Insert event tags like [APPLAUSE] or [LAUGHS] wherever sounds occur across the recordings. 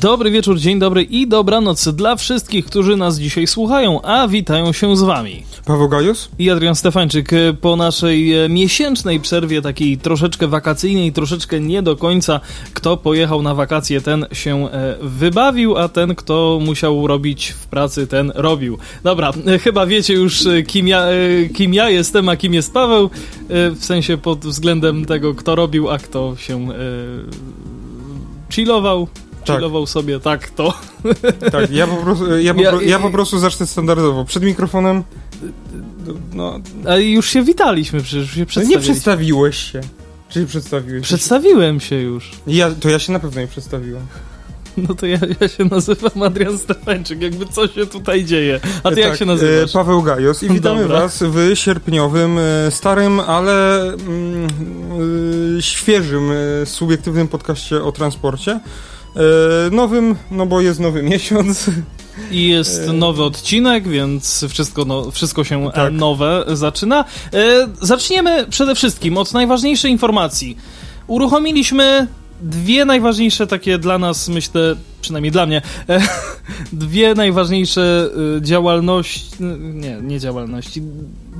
Dobry wieczór, dzień dobry i dobranoc dla wszystkich, którzy nas dzisiaj słuchają, a witają się z wami. Paweł Gajus? I Adrian Stefańczyk po naszej e, miesięcznej przerwie, takiej troszeczkę wakacyjnej, troszeczkę nie do końca. Kto pojechał na wakacje, ten się e, wybawił, a ten, kto musiał robić w pracy, ten robił. Dobra, e, chyba wiecie już, kim ja, kim ja jestem, a kim jest Paweł, w sensie pod względem tego, kto robił, a kto się chillował, tak. chillował sobie tak to. [LAUGHS] Tak, ja po prostu, ja po, ja, ja po prostu zacznę standardowo. Przed mikrofonem. No, ale już się witaliśmy, przecież już się. No nie przedstawiłeś się. Czy przedstawiłeś Przedstawiłem się już. Ja, to ja się na pewno nie przedstawiłem. No to ja, ja się nazywam Adrian Stefańczyk, jakby co się tutaj dzieje. A ty tak, jak się nazywasz? E, Paweł Gajos i witamy Dobra. was w sierpniowym, e, starym, ale mm, e, świeżym, subiektywnym podcaście o transporcie. E, nowym, no bo jest nowy miesiąc. I jest e, nowy odcinek, więc wszystko, no, wszystko się e, tak. nowe zaczyna. Zaczniemy przede wszystkim od najważniejszej informacji. Uruchomiliśmy dwie najważniejsze takie dla nas, myślę, przynajmniej dla mnie, [LAUGHS] dwie najważniejsze działalności, nie, nie działalności,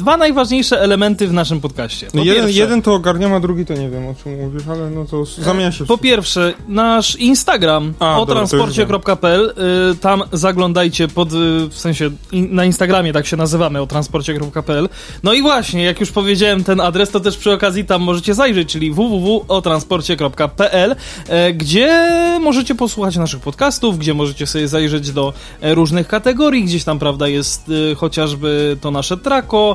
dwa najważniejsze elementy w naszym podcaście. Po jeden, pierwsze, jeden to ogarniam, a drugi to nie wiem o czym mówisz, ale no to zamienia się. Po pierwsze, nasz Instagram o transporcie.pl, y, tam zaglądajcie pod, y, w sensie in, na Instagramie tak się nazywamy, o transporcie.pl. No i właśnie, jak już powiedziałem ten adres, to też przy okazji tam możecie zajrzeć, czyli www.otransporcie.pl, y, gdzie możecie posłuchać naszych podcastów, gdzie możecie sobie zajrzeć do e, różnych kategorii, gdzieś tam, prawda, jest y, chociażby to nasze trako, E,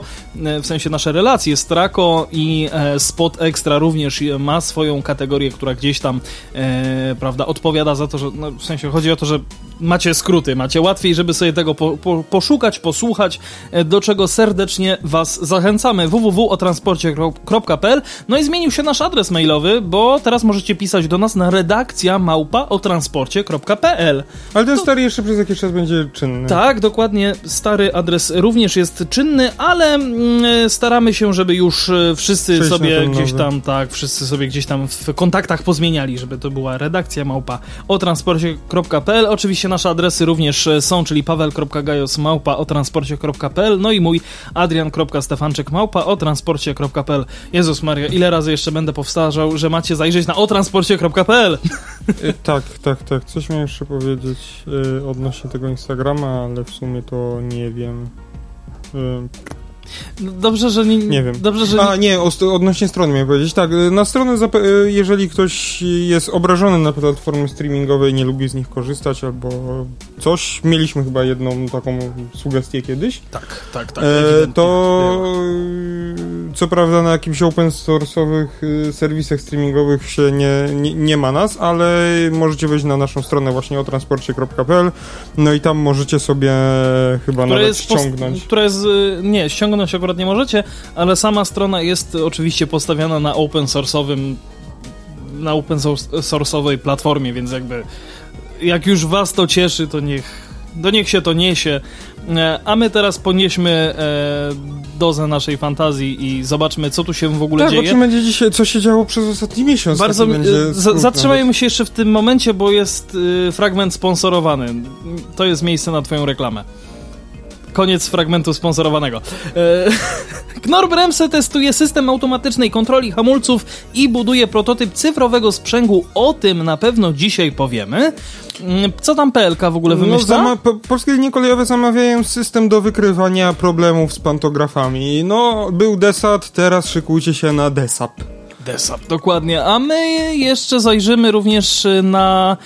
w sensie nasze relacje z Trako i e, Spot Extra również ma swoją kategorię, która gdzieś tam, e, prawda, odpowiada za to, że, no, w sensie chodzi o to, że macie skróty, macie łatwiej, żeby sobie tego po, po, poszukać, posłuchać, do czego serdecznie Was zachęcamy. www.otransporcie.pl No i zmienił się nasz adres mailowy, bo teraz możecie pisać do nas na redakcja małpa o transporcie.pl. Ale ten to... stary jeszcze przez jakiś czas będzie czynny. Tak, dokładnie. Stary adres również jest czynny, ale staramy się, żeby już e, wszyscy Przejść sobie gdzieś tam, tak, wszyscy sobie gdzieś tam w kontaktach pozmieniali, żeby to była redakcja małpa o transporcie.pl. Oczywiście nasze adresy również e, są, czyli paweł.gajos małpa o transporcie.pl, no i mój adrian.stefanczyk małpa o transporcie.pl. Jezus Maria, ile razy jeszcze będę powtarzał, że macie zajrzeć na otransporcie.pl. E, tak, tak, tak. Coś miałem jeszcze powiedzieć odnośnie tego Instagrama, ale w sumie to nie wiem. No dobrze, że nie. Nie wiem. Dobrze, że A, nie, odnośnie strony miałem powiedzieć. Tak, na stronę, jeżeli ktoś jest obrażony na platformy streamingowe i nie lubi z nich korzystać albo coś, mieliśmy chyba jedną taką sugestię kiedyś. Tak, tak, tak. E, to co prawda na jakimś open source'owych y, serwisach streamingowych się nie, nie, nie, ma nas, ale możecie wejść na naszą stronę właśnie o transporcie.pl no i tam możecie sobie chyba która nawet ściągnąć. Która jest, nie, ściągnąć akurat nie możecie, ale sama strona jest oczywiście postawiona na open source'owym na open source'owej platformie, więc jakby jak już was to cieszy, to niech, do niech się to niesie. E, a my teraz ponieśmy e, dozę naszej fantazji i zobaczmy, co tu się w ogóle tak, dzieje. Tak, będzie dzisiaj, co się działo przez ostatni miesiąc. Bardzo zatrzymajmy się jeszcze w tym momencie, bo jest y, fragment sponsorowany. To jest miejsce na twoją reklamę. Koniec fragmentu sponsorowanego. E, [LAUGHS] Knorr-Bremse testuje system automatycznej kontroli hamulców i buduje prototyp cyfrowego sprzęgu. O tym na pewno dzisiaj powiemy. Mm, co tam PLK w ogóle no, wymyśla? No, po, polskie linie kolejowe zamawiają system do wykrywania problemów z pantografami. No, był DESAT, teraz szykujcie się na DESAP. DESAP, dokładnie. A my jeszcze zajrzymy również na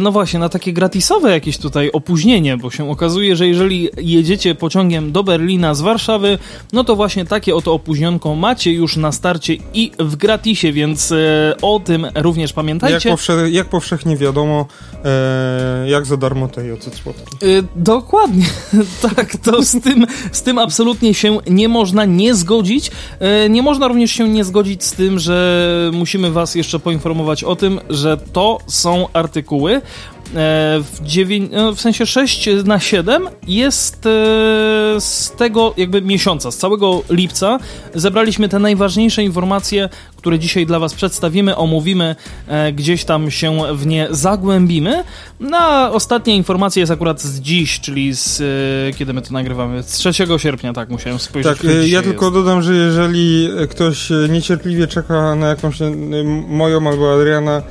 no właśnie, na takie gratisowe jakieś tutaj opóźnienie, bo się okazuje, że jeżeli jedziecie pociągiem do Berlina z Warszawy, no to właśnie takie oto opóźnionko macie już na starcie i w gratisie, więc e, o tym również pamiętajcie. Jak, powsze jak powszechnie wiadomo, e, jak za darmo tej ocet słodki. E, dokładnie, [LAUGHS] tak, to z tym, z tym absolutnie się nie można nie zgodzić. E, nie można również się nie zgodzić z tym, że musimy was jeszcze poinformować o tym, że to są artykuły, E, w, dziewię- no, w sensie 6 na 7 jest e, z tego jakby miesiąca, z całego lipca zebraliśmy te najważniejsze informacje, które dzisiaj dla Was przedstawimy, omówimy, e, gdzieś tam się w nie zagłębimy. No a ostatnia informacja jest akurat z dziś, czyli z kiedy my to nagrywamy? Z 3 sierpnia, tak, musiałem spojrzeć. Tak, ja tylko jest. dodam, że jeżeli ktoś niecierpliwie czeka na jakąś moją albo Adriana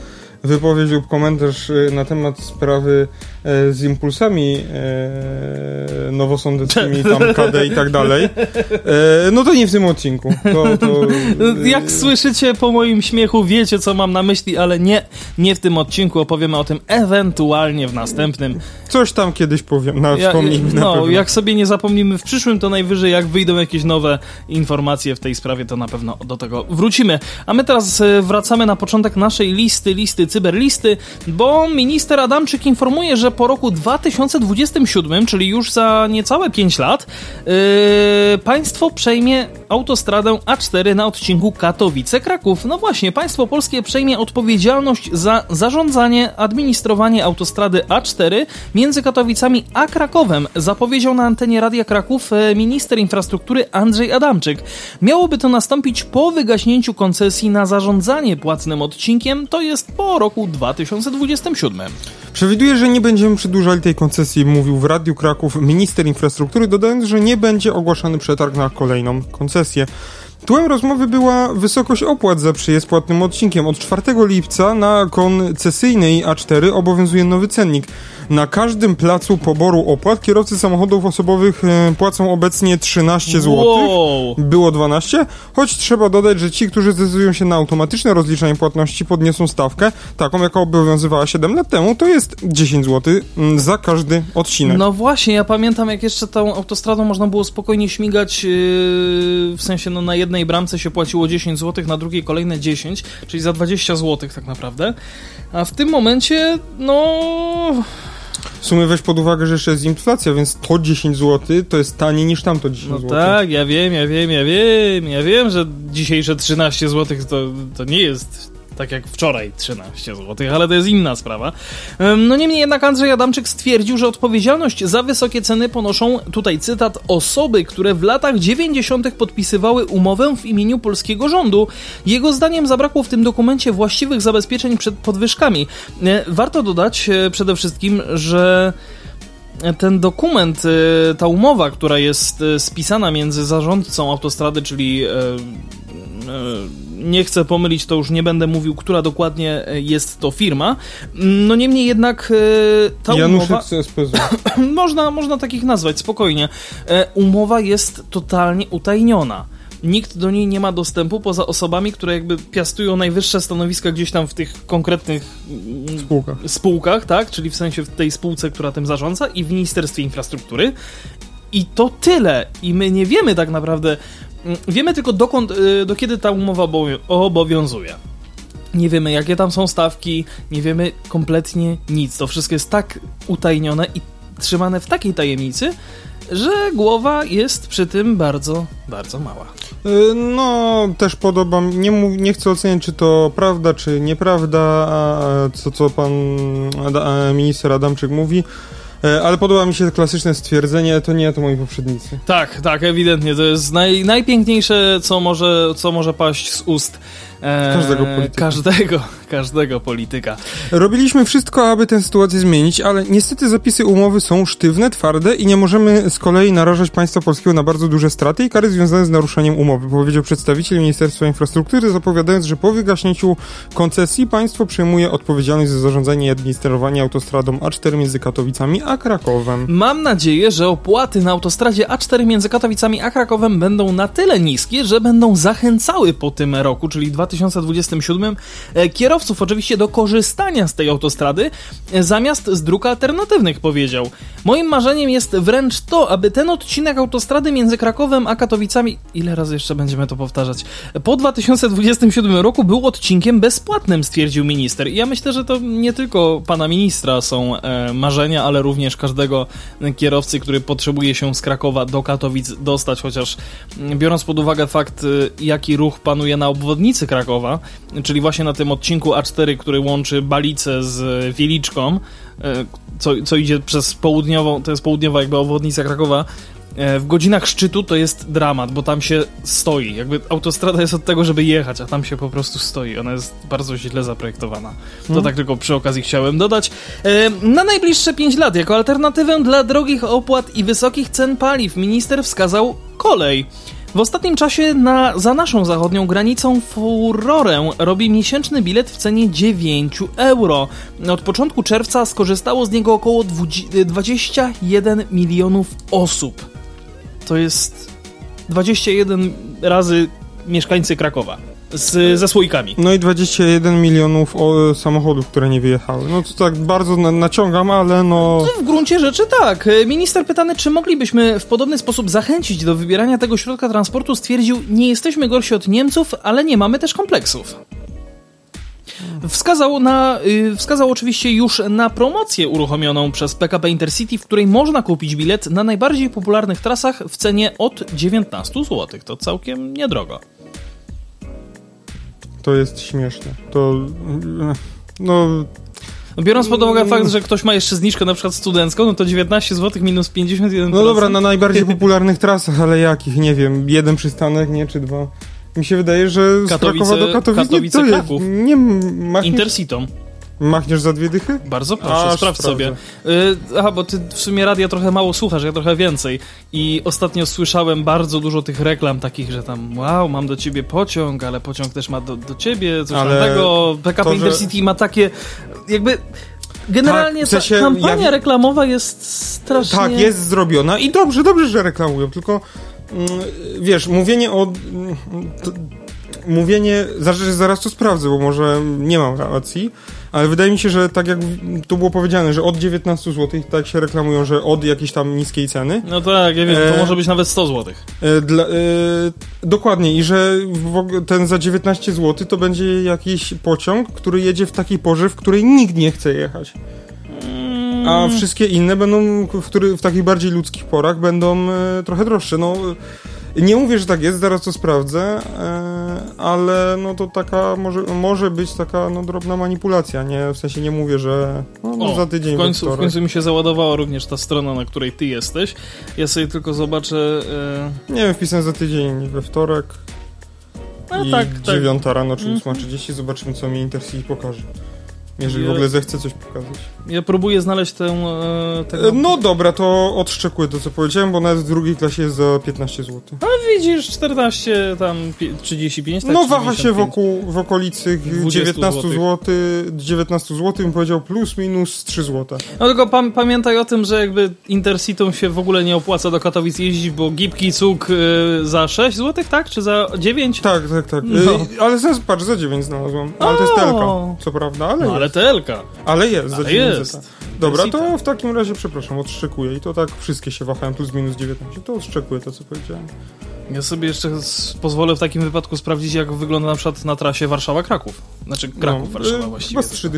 wypowiedź lub komentarz y, na temat sprawy z impulsami e, nowosądeckimi, [LAUGHS] tam KD i tak dalej, e, no to nie w tym odcinku. To, to, [LAUGHS] Jak słyszycie po moim śmiechu, wiecie co mam na myśli, ale nie, nie w tym odcinku. Opowiemy o tym ewentualnie w następnym. Coś tam kiedyś powiem, na, ja, wspomnimy. No, na jak sobie nie zapomnimy w przyszłym, to najwyżej jak wyjdą jakieś nowe informacje w tej sprawie, to na pewno do tego wrócimy. A my teraz wracamy na początek naszej listy, listy cyberlisty, bo minister Adamczyk informuje, że po roku 2027, czyli już za niecałe 5 lat, yy, państwo przejmie autostradę A4 na odcinku Katowice-Kraków. No właśnie, państwo polskie przejmie odpowiedzialność za zarządzanie, administrowanie autostrady A4 między Katowicami a Krakowem, zapowiedział na antenie Radia Kraków e, minister infrastruktury Andrzej Adamczyk. Miałoby to nastąpić po wygaśnięciu koncesji na zarządzanie płatnym odcinkiem, to jest po roku 2027. Przewiduje, że nie będziemy przedłużali tej koncesji, mówił w Radiu Kraków minister infrastruktury, dodając, że nie będzie ogłaszany przetarg na kolejną koncesję. Tłem rozmowy była wysokość opłat za przyjazd płatnym odcinkiem. Od 4 lipca na koncesyjnej A4 obowiązuje nowy cennik. Na każdym placu poboru opłat kierowcy samochodów osobowych e, płacą obecnie 13 zł. Wow. Było 12, choć trzeba dodać, że ci, którzy zdecydują się na automatyczne rozliczanie płatności, podniosą stawkę, taką jaka obowiązywała 7 lat temu, to jest 10 zł mm, za każdy odcinek. No właśnie, ja pamiętam, jak jeszcze tą autostradą można było spokojnie śmigać, yy, w sensie no, na jednej bramce się płaciło 10 zł, na drugiej kolejne 10, czyli za 20 zł tak naprawdę. A w tym momencie, no w sumie weź pod uwagę, że jeszcze jest inflacja, więc to 10 zł to jest taniej niż tamto 10 no zł. tak, ja wiem, ja wiem, ja wiem, ja wiem, że dzisiejsze 13 zł to, to nie jest tak jak wczoraj 13 zł, ale to jest inna sprawa. No niemniej jednak Andrzej Adamczyk stwierdził, że odpowiedzialność za wysokie ceny ponoszą, tutaj cytat, osoby, które w latach 90. podpisywały umowę w imieniu polskiego rządu. Jego zdaniem zabrakło w tym dokumencie właściwych zabezpieczeń przed podwyżkami. E, warto dodać e, przede wszystkim, że ten dokument, e, ta umowa, która jest spisana między zarządcą autostrady, czyli nie chcę pomylić, to już nie będę mówił, która dokładnie e, jest to firma. No niemniej jednak e, ta Januszek umowa... CSPZ. [CLEARS THROAT] można, można takich nazwać, spokojnie. E, umowa jest totalnie utajniona nikt do niej nie ma dostępu poza osobami, które jakby piastują najwyższe stanowiska gdzieś tam w tych konkretnych mm, spółkach, spółkach tak? Czyli w sensie w tej spółce, która tym zarządza i w Ministerstwie Infrastruktury. I to tyle. I my nie wiemy tak naprawdę, wiemy tylko dokąd, y, do kiedy ta umowa obowiązuje. Nie wiemy, jakie tam są stawki, nie wiemy kompletnie nic. To wszystko jest tak utajnione i trzymane w takiej tajemnicy, że głowa jest przy tym bardzo, bardzo mała. Y, no, też podoba nie, mów, nie chcę oceniać, czy to prawda, czy nieprawda, co, co pan minister Adamczyk mówi. E, ale podoba mi się klasyczne stwierdzenie, to nie to moi poprzednicy. Tak, tak, ewidentnie. To jest naj, najpiękniejsze, co może, co może paść z ust każdego polityka. Każdego, każdego polityka. Robiliśmy wszystko, aby tę sytuację zmienić, ale niestety zapisy umowy są sztywne, twarde i nie możemy z kolei narażać państwa polskiego na bardzo duże straty i kary związane z naruszeniem umowy, powiedział przedstawiciel Ministerstwa Infrastruktury, zapowiadając, że po wygaśnięciu koncesji państwo przejmuje odpowiedzialność za zarządzanie i administrowanie autostradą A4 między Katowicami a Krakowem. Mam nadzieję, że opłaty na autostradzie A4 między Katowicami a Krakowem będą na tyle niskie, że będą zachęcały po tym roku, czyli 2000 2027 e, kierowców oczywiście do korzystania z tej autostrady e, zamiast z dróg alternatywnych, powiedział. Moim marzeniem jest wręcz to, aby ten odcinek autostrady między Krakowem a Katowicami, ile razy jeszcze będziemy to powtarzać, po 2027 roku był odcinkiem bezpłatnym, stwierdził minister. I ja myślę, że to nie tylko pana ministra są e, marzenia, ale również każdego kierowcy, który potrzebuje się z Krakowa do Katowic dostać, chociaż biorąc pod uwagę fakt, jaki ruch panuje na obwodnicy Krakowa, czyli właśnie na tym odcinku A4, który łączy Balicę z Wieliczką, e, co, co idzie przez południową, to jest południowa jakby obwodnica Krakowa, e, w godzinach szczytu to jest dramat, bo tam się stoi. Jakby autostrada jest od tego, żeby jechać, a tam się po prostu stoi. Ona jest bardzo źle zaprojektowana. To hmm. tak tylko przy okazji chciałem dodać. E, na najbliższe 5 lat, jako alternatywę dla drogich opłat i wysokich cen paliw, minister wskazał kolej. W ostatnim czasie na, za naszą zachodnią granicą furorę robi miesięczny bilet w cenie 9 euro. Od początku czerwca skorzystało z niego około 21 milionów osób. To jest 21 razy mieszkańcy Krakowa z, ze słoikami. No i 21 milionów o, samochodów, które nie wyjechały. No to tak bardzo na, naciągam, ale no... W gruncie rzeczy tak. Minister pytany, czy moglibyśmy w podobny sposób zachęcić do wybierania tego środka transportu, stwierdził, nie jesteśmy gorsi od Niemców, ale nie mamy też kompleksów. Wskazał, na, yy, wskazał oczywiście już na promocję uruchomioną przez PKP Intercity, w której można kupić bilet na najbardziej popularnych trasach w cenie od 19 zł. To całkiem niedrogo to jest śmieszne. To. No. No biorąc pod uwagę fakt, że ktoś ma jeszcze zniżkę na przykład studencką, no to 19 zł minus 51%. No dobra, na najbardziej popularnych trasach, ale jakich? Nie wiem, jeden przystanek, nie, czy dwa. Mi się wydaje, że z Katowice, Krakowa do Katowic Katowice, nie, Kraków. Nie, machniesz... Intercitą. Machniesz za dwie dychy? Bardzo proszę, Aż sprawdź sprawdzę. sobie. Yy, aha, bo ty w sumie radia trochę mało słuchasz, ja trochę więcej. I ostatnio słyszałem bardzo dużo tych reklam takich, że tam wow, mam do ciebie pociąg, ale pociąg też ma do, do ciebie, coś ale tamtego. PKP to, Intercity że... ma takie jakby... Generalnie tak, w sensie, ta kampania ja... reklamowa jest strasznie... Tak, jest zrobiona i dobrze, dobrze, że reklamują, tylko mm, wiesz, mówienie o... Mm, mówienie, znaczy, zaraz to sprawdzę, bo może nie mam racji, ale wydaje mi się, że tak jak tu było powiedziane, że od 19 zł, tak się reklamują, że od jakiejś tam niskiej ceny. No tak, ja wiem, to e, może być nawet 100 zł. E, dla, e, dokładnie i że ten za 19 zł to będzie jakiś pociąg, który jedzie w takiej porze, w której nikt nie chce jechać. A mm. wszystkie inne będą w, który, w takich bardziej ludzkich porach będą e, trochę droższe. No, nie mówię, że tak jest, zaraz to sprawdzę, e, ale no to taka może, może być taka no, drobna manipulacja, nie? W sensie nie mówię, że no, no o, za tydzień w końcu, w końcu mi się załadowała również ta strona, na której ty jesteś. Ja sobie tylko zobaczę... E... Nie wiem, wpisałem za tydzień we wtorek no, i tak, 9 tak. rano, czy 8.30, mm zobaczymy co mi Intercity pokaże. Jeżeli w ogóle zechce coś pokazać. Ja próbuję znaleźć tę... E, tego... No dobra, to odszczekuję to, co powiedziałem, bo nawet w drugiej klasie jest za 15 zł. A widzisz, 14, tam 35, tak? No waha się wokół, w okolicy 19 zł. 19 zł bym powiedział plus minus 3 zł. No tylko pa pamiętaj o tym, że jakby Intercitą się w ogóle nie opłaca do Katowic jeździć, bo gipki cuk y, za 6 zł, tak? Czy za 9? Tak, tak, tak. No. Y, ale zaraz, patrz, za 9 znalazłem. Ale o! to jest telka, co prawda, ale... No, ale telka. Ale jest, za 9 jest. Dobra, to w takim razie, przepraszam, odszczekuję i to tak wszystkie się wahają plus minus 19, to odszczekuję to, co powiedziałem. Ja sobie jeszcze pozwolę w takim wypadku sprawdzić, jak wygląda na przykład na trasie Warszawa-Kraków. Znaczy Kraków-Warszawa no, właściwie. Chyba z trzy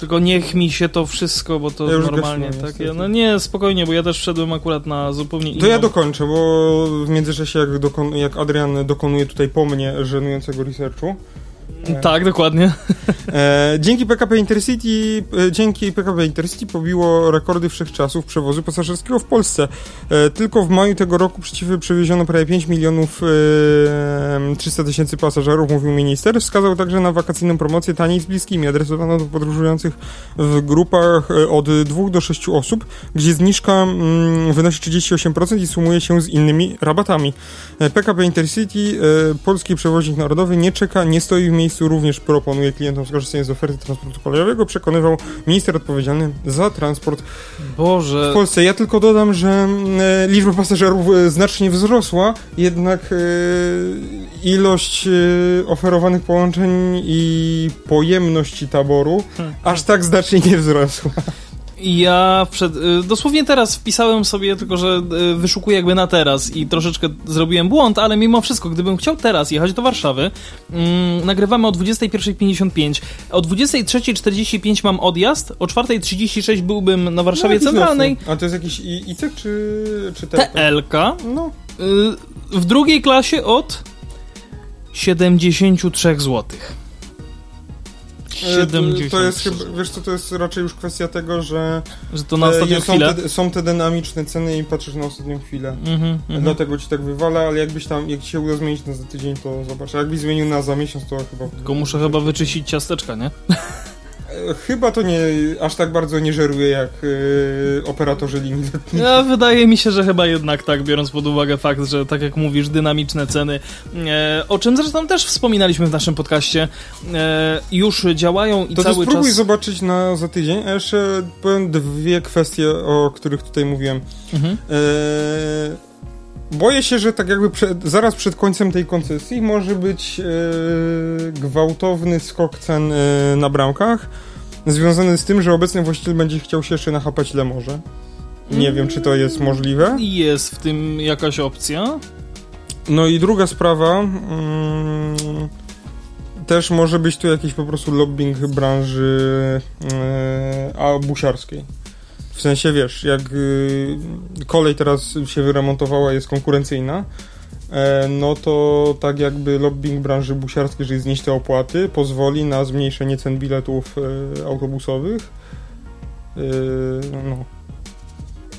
Tylko niech mi się to wszystko, bo to ja normalnie tak. Ja, no nie, spokojnie, bo ja też wszedłem akurat na zupełnie inną... To ja dokończę, bo w międzyczasie jak, dokon jak Adrian dokonuje tutaj po mnie żenującego researchu, tak, dokładnie. E, dzięki PKP Intercity, e, dzięki PKP Intercity pobiło rekordy wszechczasów przewozu pasażerskiego w Polsce. E, tylko w maju tego roku przewieziono prawie 5 milionów 300 tysięcy pasażerów, mówił minister. Wskazał także na wakacyjną promocję taniej z bliskimi, adresowaną do podróżujących w grupach od 2 do 6 osób, gdzie zniżka mm, wynosi 38% i sumuje się z innymi rabatami. PKP Intercity, polski przewoźnik narodowy, nie czeka, nie stoi w miejscu miejscu również proponuje klientom skorzystanie z oferty transportu kolejowego, przekonywał minister odpowiedzialny za transport Boże. w Polsce. Ja tylko dodam, że e, liczba pasażerów e, znacznie wzrosła, jednak e, ilość oferowanych połączeń i pojemności taboru hmm. aż tak znacznie nie wzrosła. Ja przed, y, dosłownie teraz wpisałem sobie, tylko że y, wyszukuję jakby na teraz i troszeczkę zrobiłem błąd, ale mimo wszystko, gdybym chciał teraz jechać do Warszawy, mm, nagrywamy o 21.55, o 23.45 mam odjazd, o 4.36 byłbym na Warszawie no, Centralnej. A to jest jakiś ICEK czy, czy TLK? No. Y, w drugiej klasie od 73 złotych. 70. To jest chyba, wiesz co, to jest raczej już kwestia tego, że, że to na ostatnią są chwilę? Te, są te dynamiczne ceny i patrzysz na ostatnią chwilę. Mm -hmm, Dlatego ci tak wywala, ale jakbyś tam, jak ci się uda zmienić na za tydzień, to zobacz. A jakbyś zmienił na za miesiąc, to chyba... Tylko muszę chyba wyczyścić ciasteczka, nie? Chyba to nie aż tak bardzo nie żeruje jak yy, operatorzy linii Ja, wydaje mi się, że chyba jednak tak, biorąc pod uwagę fakt, że tak jak mówisz, dynamiczne ceny, e, o czym zresztą też wspominaliśmy w naszym podcaście, e, już działają i to cały to spróbuj czas... zobaczyć na za tydzień, a jeszcze powiem dwie kwestie, o których tutaj mówiłem. Mhm. E, boję się, że tak jakby przed, zaraz przed końcem tej koncesji może być yy, gwałtowny skok cen yy, na bramkach, związany z tym, że obecny właściciel będzie chciał się jeszcze nachapać ile może. Nie mm. wiem, czy to jest możliwe. Jest w tym jakaś opcja. No i druga sprawa. Yy, też może być tu jakiś po prostu lobbying branży a busiarskiej. W sensie, wiesz, jak y, kolej teraz się wyremontowała, jest konkurencyjna, e, no to tak jakby lobbying branży busiarskiej, jeżeli znieść te opłaty, pozwoli na zmniejszenie cen biletów e, autobusowych. E, no.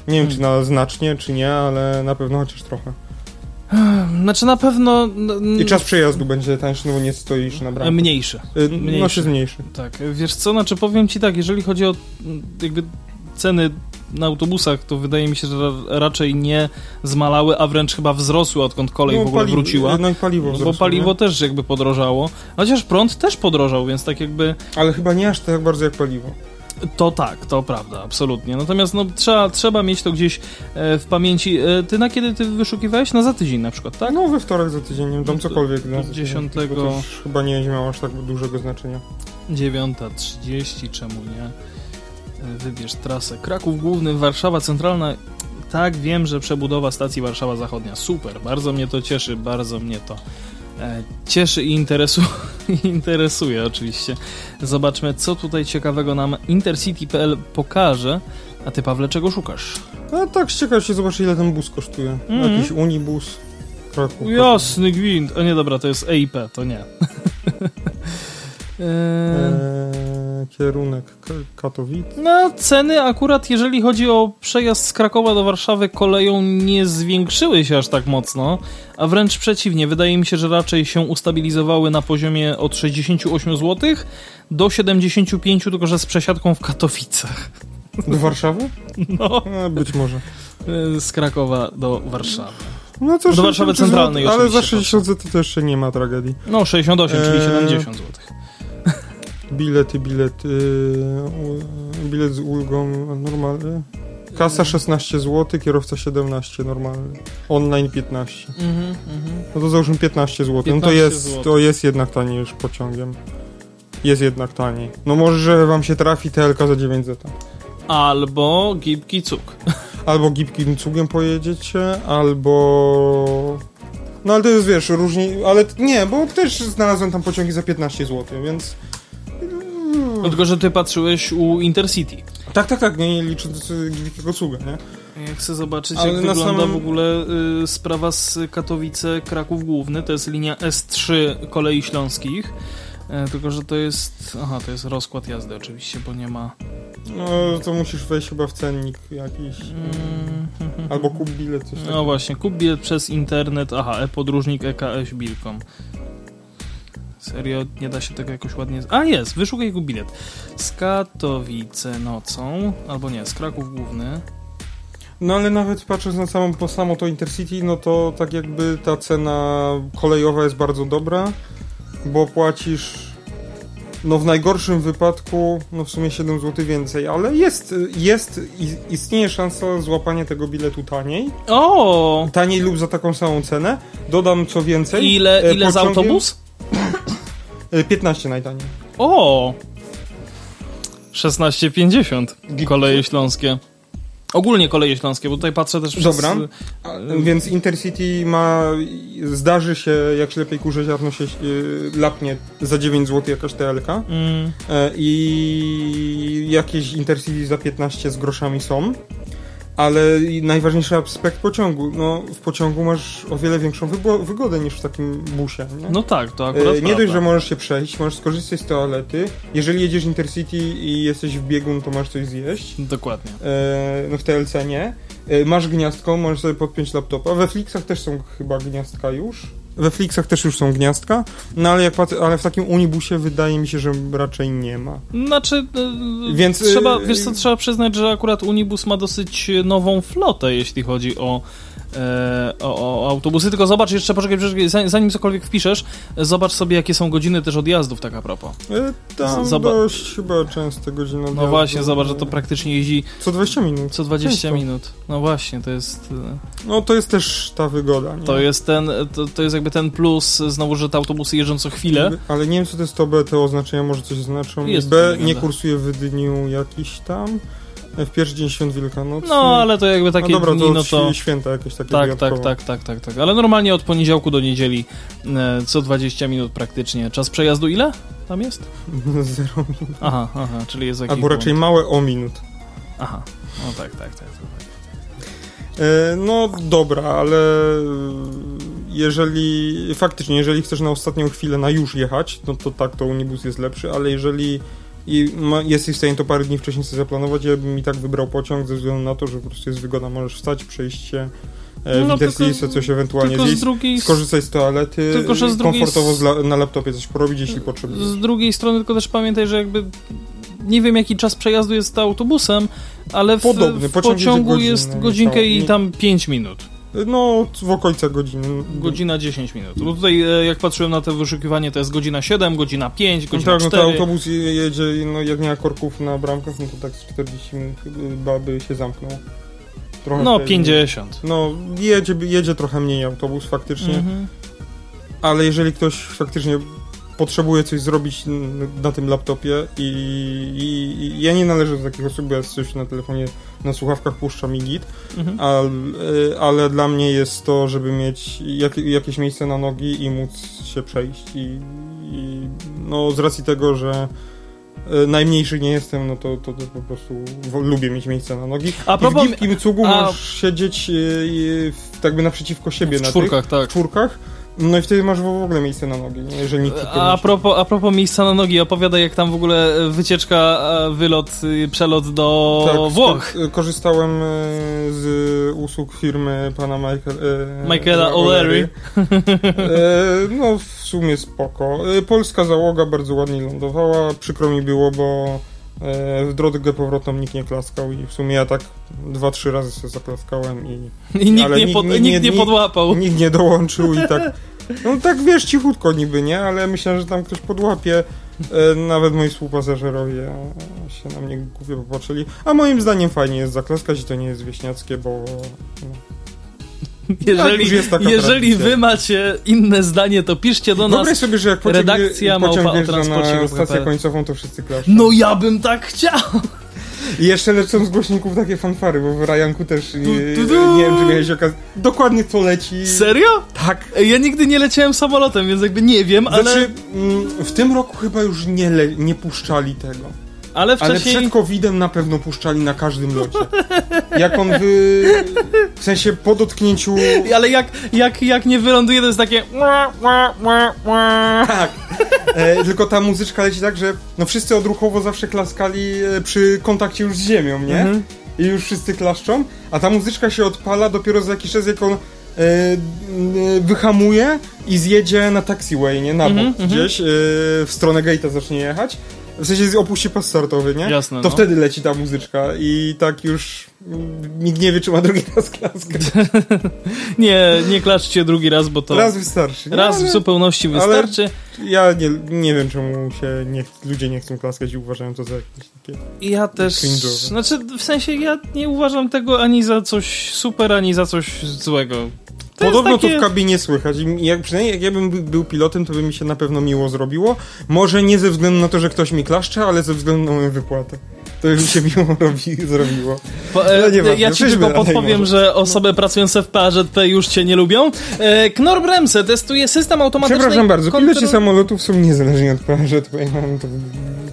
Nie wiem, czy na znacznie, czy nie, ale na pewno chociaż trochę. Znaczy na pewno... I czas przejazdu będzie tańszy, no bo nie stoisz na bramce. Mniejszy. mniejszy. No się zmniejszy. Tak, wiesz co, znaczy powiem ci tak, jeżeli chodzi o jakby ceny na autobusach to wydaje mi się, że raczej nie zmalały, a wręcz chyba wzrosły, odkąd kolej no, w ogóle paliwo, wróciła. No i paliwo wzrosło, Bo paliwo nie? też jakby podrożało. Chociaż prąd też podrożał, więc tak jakby... Ale chyba nie aż tak bardzo jak paliwo. To tak, to prawda, absolutnie. Natomiast no, trzeba, trzeba mieć to gdzieś e, w pamięci. E, ty na kiedy ty wyszukiwałeś? Na za tydzień na przykład, tak? No we wtorek za tydzień, nie wiem, tam cokolwiek. No, 10. To chyba nie miało aż tak dużego znaczenia. 9.30, czemu nie? Wybierz trasę. Kraków Główny, Warszawa Centralna. Tak, wiem, że przebudowa stacji Warszawa Zachodnia. Super, bardzo mnie to cieszy, bardzo mnie to e, cieszy i interesu, [LAUGHS] interesuje oczywiście. Zobaczmy, co tutaj ciekawego nam Intercity.pl pokaże. A ty, Pawle, czego szukasz? No tak, z ciekawości zobaczyć, ile ten bus kosztuje. Mm -hmm. Jakiś unibus. Kraków. Jasny gwint. A nie, dobra, to jest EIP, to nie. [LAUGHS] eee, kierunek Katowice. No, ceny akurat, jeżeli chodzi o przejazd z Krakowa do Warszawy koleją, nie zwiększyły się aż tak mocno, a wręcz przeciwnie. Wydaje mi się, że raczej się ustabilizowały na poziomie od 68 zł do 75, tylko że z przesiadką w Katowicach. Do Warszawy? [LAUGHS] No. no być może. Z Krakowa do Warszawy. No to do Warszawy Centralnej Ale za 60 zł to jeszcze nie ma tragedii. No 68, eee... czyli 70 zł. Bilety, bilety, bilet z ulgą normalny. Kasa 16 zł, kierowca 17 normalny. Online 15. Mm -hmm, no to załóżmy 15 zł. 15 no to jest, zł. to jest jednak taniej niż pociągiem. Jest jednak taniej. No może, że wam się trafi TLK za 9 zeta. Albo gipki cuk. [LAUGHS] Albo gipkim cugiem pojedziecie, albo... No ale to jest, wiesz, różni... Ale nie, bo też znalazłem tam pociągi za 15 zł, więc... No tylko, że ty patrzyłeś u Intercity. Tak, tak, tak, nie, nie licząc wielkiego sługa, nie? Ja chcę zobaczyć, Ale jak wygląda samym... w ogóle y, sprawa z Katowice Kraków Główny. To jest linia S3 kolei śląskich. E, tylko, że to jest. Aha, to jest rozkład jazdy oczywiście, bo nie ma. No, to musisz wejść chyba w cennik jakiś. Mm, albo kup bilet, coś No właśnie, kup bilet przez internet. Aha, e-podróżnik EKS Bilkom. Serio, nie da się tego jakoś ładnie... A, jest! Wyszukaj jego bilet. Z Katowice nocą, albo nie, z Kraków Główny. No ale nawet patrząc na samą, po samo to Intercity, no to tak jakby ta cena kolejowa jest bardzo dobra, bo płacisz no w najgorszym wypadku, no w sumie 7 zł więcej, ale jest, jest, istnieje szansa złapania tego biletu taniej. O! Taniej lub za taką samą cenę. Dodam co więcej. Ile, e, ile za autobus? 15 najtaniej. O! 16,50 koleje śląskie. Ogólnie koleje śląskie, bo tutaj patrzę też przez... Dobra, więc Intercity ma, zdarzy się, jak ślepej kurze ziarno się y, lapnie za 9 zł jakaś TLK mm. E, i jakieś Intercity za 15 z groszami są. Ale najważniejszy aspekt pociągu. No, w pociągu masz o wiele większą wygodę niż w takim busie. Nie? No tak, to akurat. E, nie dość, że możesz się przejść, możesz skorzystać z toalety. Jeżeli jedziesz Intercity i jesteś w biegun, to masz coś zjeść. Dokładnie. E, no w TLC nie. E, masz gniazdko, możesz sobie podpiąć laptopa. We Flixach też są chyba gniazdka już. We Flixach też już są gniazdka, no ale, jak ale w takim unibusie wydaje mi się, że raczej nie ma. Znaczy, yy, Więc, trzeba, yy, wiesz co, trzeba przyznać, że akurat unibus ma dosyć nową flotę, jeśli chodzi o E, o, o, autobusy, tylko zobacz jeszcze, poczekaj, zanim cokolwiek wpiszesz, zobacz sobie, jakie są godziny też odjazdów, tak a propos. E, tam Zoba dość chyba częste godziny odjazdu. No właśnie, zobacz, że to praktycznie jeździ... Co 20 minut. Co 20 Często. minut. No właśnie, to jest... E, no to jest też ta wygoda, nie? To jest ten, to, to jest jakby ten plus, znowu, że te autobusy jeżdżą co chwilę. Ale nie wiem, co to jest to B, te oznaczenia może coś znaczą. Jest B nie kursuje w dniu jakiś tam. W pierwszy dzień świąt Wielkanocy. No, ale to jakby takie no dobra, dni, no to... święta jakieś takie tak, tak, tak, tak, tak, tak. Ale normalnie od poniedziałku do niedzieli e, co 20 minut praktycznie. Czas przejazdu ile tam jest? [LAUGHS] Zero minut. Aha, aha, czyli jest jakiś Albo raczej małe o minut. Aha, no tak, tak, tak. tak. E, no dobra, ale jeżeli faktycznie, jeżeli chcesz na ostatnią chwilę na już jechać, no to tak, to unibus jest lepszy, ale jeżeli i ma, jesteś w stanie to parę dni wcześniej sobie zaplanować, ja bym i tak wybrał pociąg ze względu na to, że po prostu jest wygoda, możesz wstać, przejść się e, no, w Intercity, coś ewentualnie zjeść, z drugiej, skorzystać z toalety, tylko, że z komfortowo z na laptopie coś porobić, jeśli potrzebujesz. Z drugiej strony tylko też pamiętaj, że jakby nie wiem jaki czas przejazdu jest autobusem, ale w, Podobny. w pociągu jest godzinkę i tam 5 minut. No, w okolicach godziny. Godzina 10 minut. Bo tutaj, e, jak patrzyłem na te wyszukiwanie, to jest godzina 7, godzina 5, godzina no tak, 4. No to autobus jedzie, no jak nie ma korków na bramkach, no to tak z 40 minut chyba by się zamknął. Trochę no, 50. No, jedzie, jedzie trochę mniej autobus faktycznie. Mhm. Ale jeżeli ktoś faktycznie potrzebuję coś zrobić na tym laptopie i, i, i, ja nie należę do takich osób, bo ja coś na telefonie, na słuchawkach puszczam i git, mhm. ale, ale dla mnie jest to, żeby mieć jak, jakieś miejsce na nogi i móc się przejść i, i no z racji tego, że e, najmniejszy nie jestem, no to, to, to po prostu lubię mieć miejsce na nogi. A propos... I w cugu a... możesz siedzieć tak by naprzeciwko siebie w na czwórkach, tych, tak. w czwórkach no i wtedy masz w ogóle miejsce na nogi, nie? jeżeli nikt a, a, propos, a propos miejsca na nogi, opowiadaj jak tam w ogóle wycieczka, wylot, y, przelot do tak, Włoch. Korzystałem z usług firmy pana Michael, Michaela O'Leary. no w sumie spoko. Polska załoga bardzo ładnie lądowała, przykro mi było, bo w drogę powrotną nikt nie klaskał i w sumie ja tak dwa, trzy razy sobie zaklaskałem i... I nikt, nie, pod, nikt, nikt nie podłapał. Nikt nie dołączył i tak... No tak wiesz, cichutko niby, nie? Ale myślę, że tam ktoś podłapie. E, nawet moi współpasażerowie się na mnie głupio popatrzyli. A moim zdaniem fajnie jest zaklaskać i to nie jest wieśniackie, bo... No, jeżeli, jeżeli wy macie inne zdanie, to piszcie do nas. Wyobraź sobie, że jak pociąg, redakcja pociąg na stację końcową, to wszyscy klaszczą. No ja bym tak chciał! I jeszcze lecą z głośników takie fanfary, bo w Rajanku też nie, nie wiem, czy miałeś okazję. Dokładnie to leci. Serio? Tak. Ja nigdy nie leciałem samolotem, więc jakby nie wiem, ale... Znaczy, mm, w tym roku chyba już nie, le... nie puszczali tego. Ale, wcześniej... Ale przed COVID-em na pewno puszczali na każdym locie. Jak on wy... W sensie po dotknięciu... [LAUGHS] Ale jak, jak, jak nie wyląduje, to jest takie... Tak. E, tylko ta muzyczka leci tak, że no wszyscy odruchowo zawsze klaskali e, przy kontakcie już z ziemią, nie? Mhm. I już wszyscy klaszczą, a ta muzyczka się odpala dopiero za jakiś czas, jak on e, e wyhamuje i zjedzie na taxiway, nie? Na bok mm -hmm, gdzieś, e, w stronę gate'a zacznie jechać w sensie opuści pas startowy, nie? Jasne, To no. wtedy leci ta muzyczka i tak już nikt nie wie, czy ma drugi raz klaskę. [LAUGHS] nie, nie klaszczcie drugi raz, bo to... Raz wystarczy. Nie, raz ale w zupełności wystarczy. Ja nie, nie wiem, czemu się nie, ludzie nie chcą klaskać i uważają to za jakieś takie... Ja też. Cringe'owe. Znaczy, w sensie ja nie uważam tego ani za coś super, ani za coś złego. Podobno takie... to w kabinie słychać jak, przynajmniej jak ja bym by- był pilotem, to by mi się na pewno miło zrobiło. Może nie ze względu na to, że ktoś mi klaszcze, ale ze względu na moją wypłatę. To mi się miło robi, zrobiło. Po, e, No ja ci przejdźmy tylko podpowiem, że osoby pracujące w PAŻP już cię nie lubią. E, Knor Bremse testuje system automatycznej Przepraszam bardzo, kontroli- piloci samolotów są niezależni od to ja mam to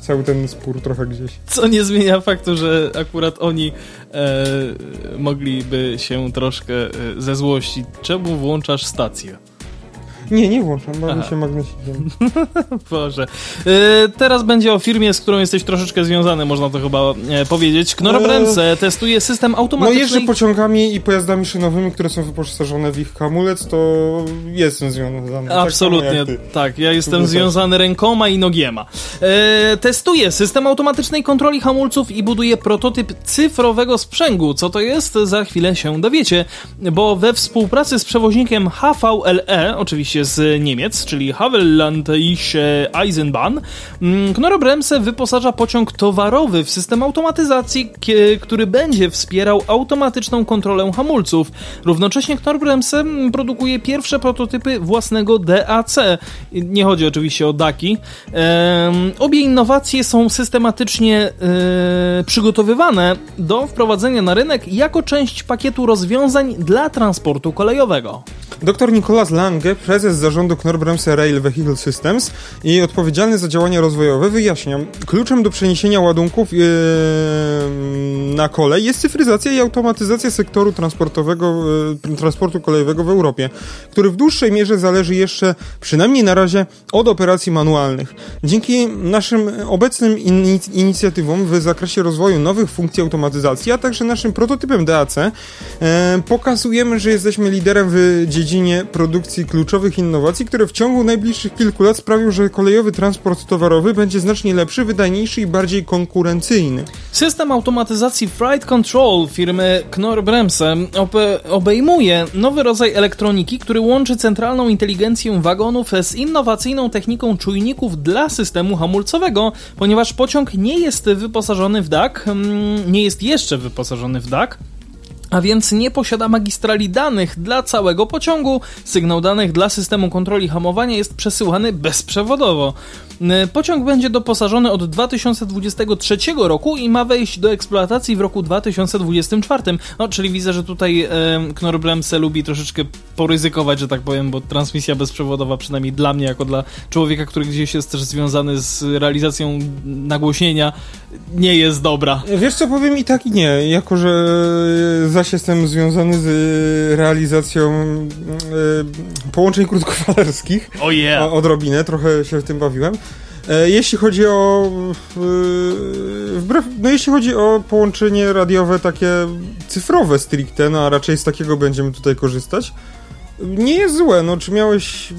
cały ten spór trochę gdzieś. Co nie zmienia faktu, że akurat oni e, mogliby się troszkę e, ze złości. Czemu włączasz stację? Nie, nie włączam, bawię Aha. się magnesikiem. [LAUGHS] Boże. E, teraz będzie o firmie, z którą jesteś troszeczkę związany, można to chyba e, powiedzieć. Knor E, testuje system No automatycznej... jeżdżę pociągami i pojazdami szynowymi, które są wyposażone w ich hamulec, to jestem związany. Tak Absolutnie, ty. tak. Ja jestem Super. związany rękoma i nogiema. E, testuje system automatycznej kontroli hamulców i buduje prototyp cyfrowego sprzęgu. Co to jest? Za chwilę się dowiecie, bo we współpracy z przewoźnikiem HVLE, oczywiście z Niemiec, czyli Havellandische Eisenbahn, mm, Knorr-Bremse wyposaża pociąg towarowy w system automatyzacji, który będzie wspierał automatyczną kontrolę hamulców. Równocześnie Knorr-Bremse mm, produkuje pierwsze prototypy własnego DAC. Nie chodzi oczywiście o DAKI. Obie innowacje są systematycznie e, przygotowywane do wprowadzenia na rynek jako część pakietu rozwiązań dla transportu kolejowego. Dr Nicolas Lange, prezes zarządu Knorr-Bremse Rail Vehicle Systems i odpowiedzialny za działania rozwojowe, wyjaśnia, kluczem do przeniesienia ładunków yy, na kolej jest cyfryzacja i automatyzacja sektoru transportowego, yy, transportu kolejowego w Europie, który w dłuższej mierze zależy jeszcze, przynajmniej na razie, od operacji manualnych. Dzięki naszym obecnym inic- inicjatywom w zakresie rozwoju nowych funkcji automatyzacji, a także naszym prototypem DAC, e, pokazujemy, że jesteśmy liderem w dziedzinie produkcji kluczowych innowacji, które w ciągu najbliższych kilku lat sprawią, że kolejowy transport towarowy będzie znacznie lepszy, wydajniejszy i bardziej konkurencyjny. System automatyzacji Freight Control firmy Knorr-Bremse ope- obejmuje nowy rodzaj elektroniki, który łączy centralną inteligencję wagonów z innowacyjną techniką czujników dla systemu hamulcowego, ponieważ pociąg nie jest wyposażony w DAC, mm, nie jest jeszcze wyposażony w DAC. A więc nie posiada magistrali danych dla całego pociągu. Sygnał danych dla systemu kontroli hamowania jest przesyłany bezprzewodowo. Pociąg będzie doposażony od 2023 roku i ma wejść do eksploatacji w roku 2024. No, czyli widzę, że tutaj e, Knorr-Bremse lubi troszeczkę poryzykować, że tak powiem, bo transmisja bezprzewodowa, przynajmniej dla mnie, jako dla człowieka, który gdzieś jest też związany z realizacją nagłośnienia, nie jest dobra. Wiesz co, powiem i tak i nie, jako że zaś jestem związany z realizacją e, połączeń krótkofalerskich, Oh yeah. odrobinę, trochę się w tym bawiłem. E, Jeśli chodzi o. e, Wbrew, no jeśli chodzi o połączenie radiowe takie cyfrowe stricte, no a raczej z takiego będziemy tutaj korzystać, nie jest złe. No czy miałeś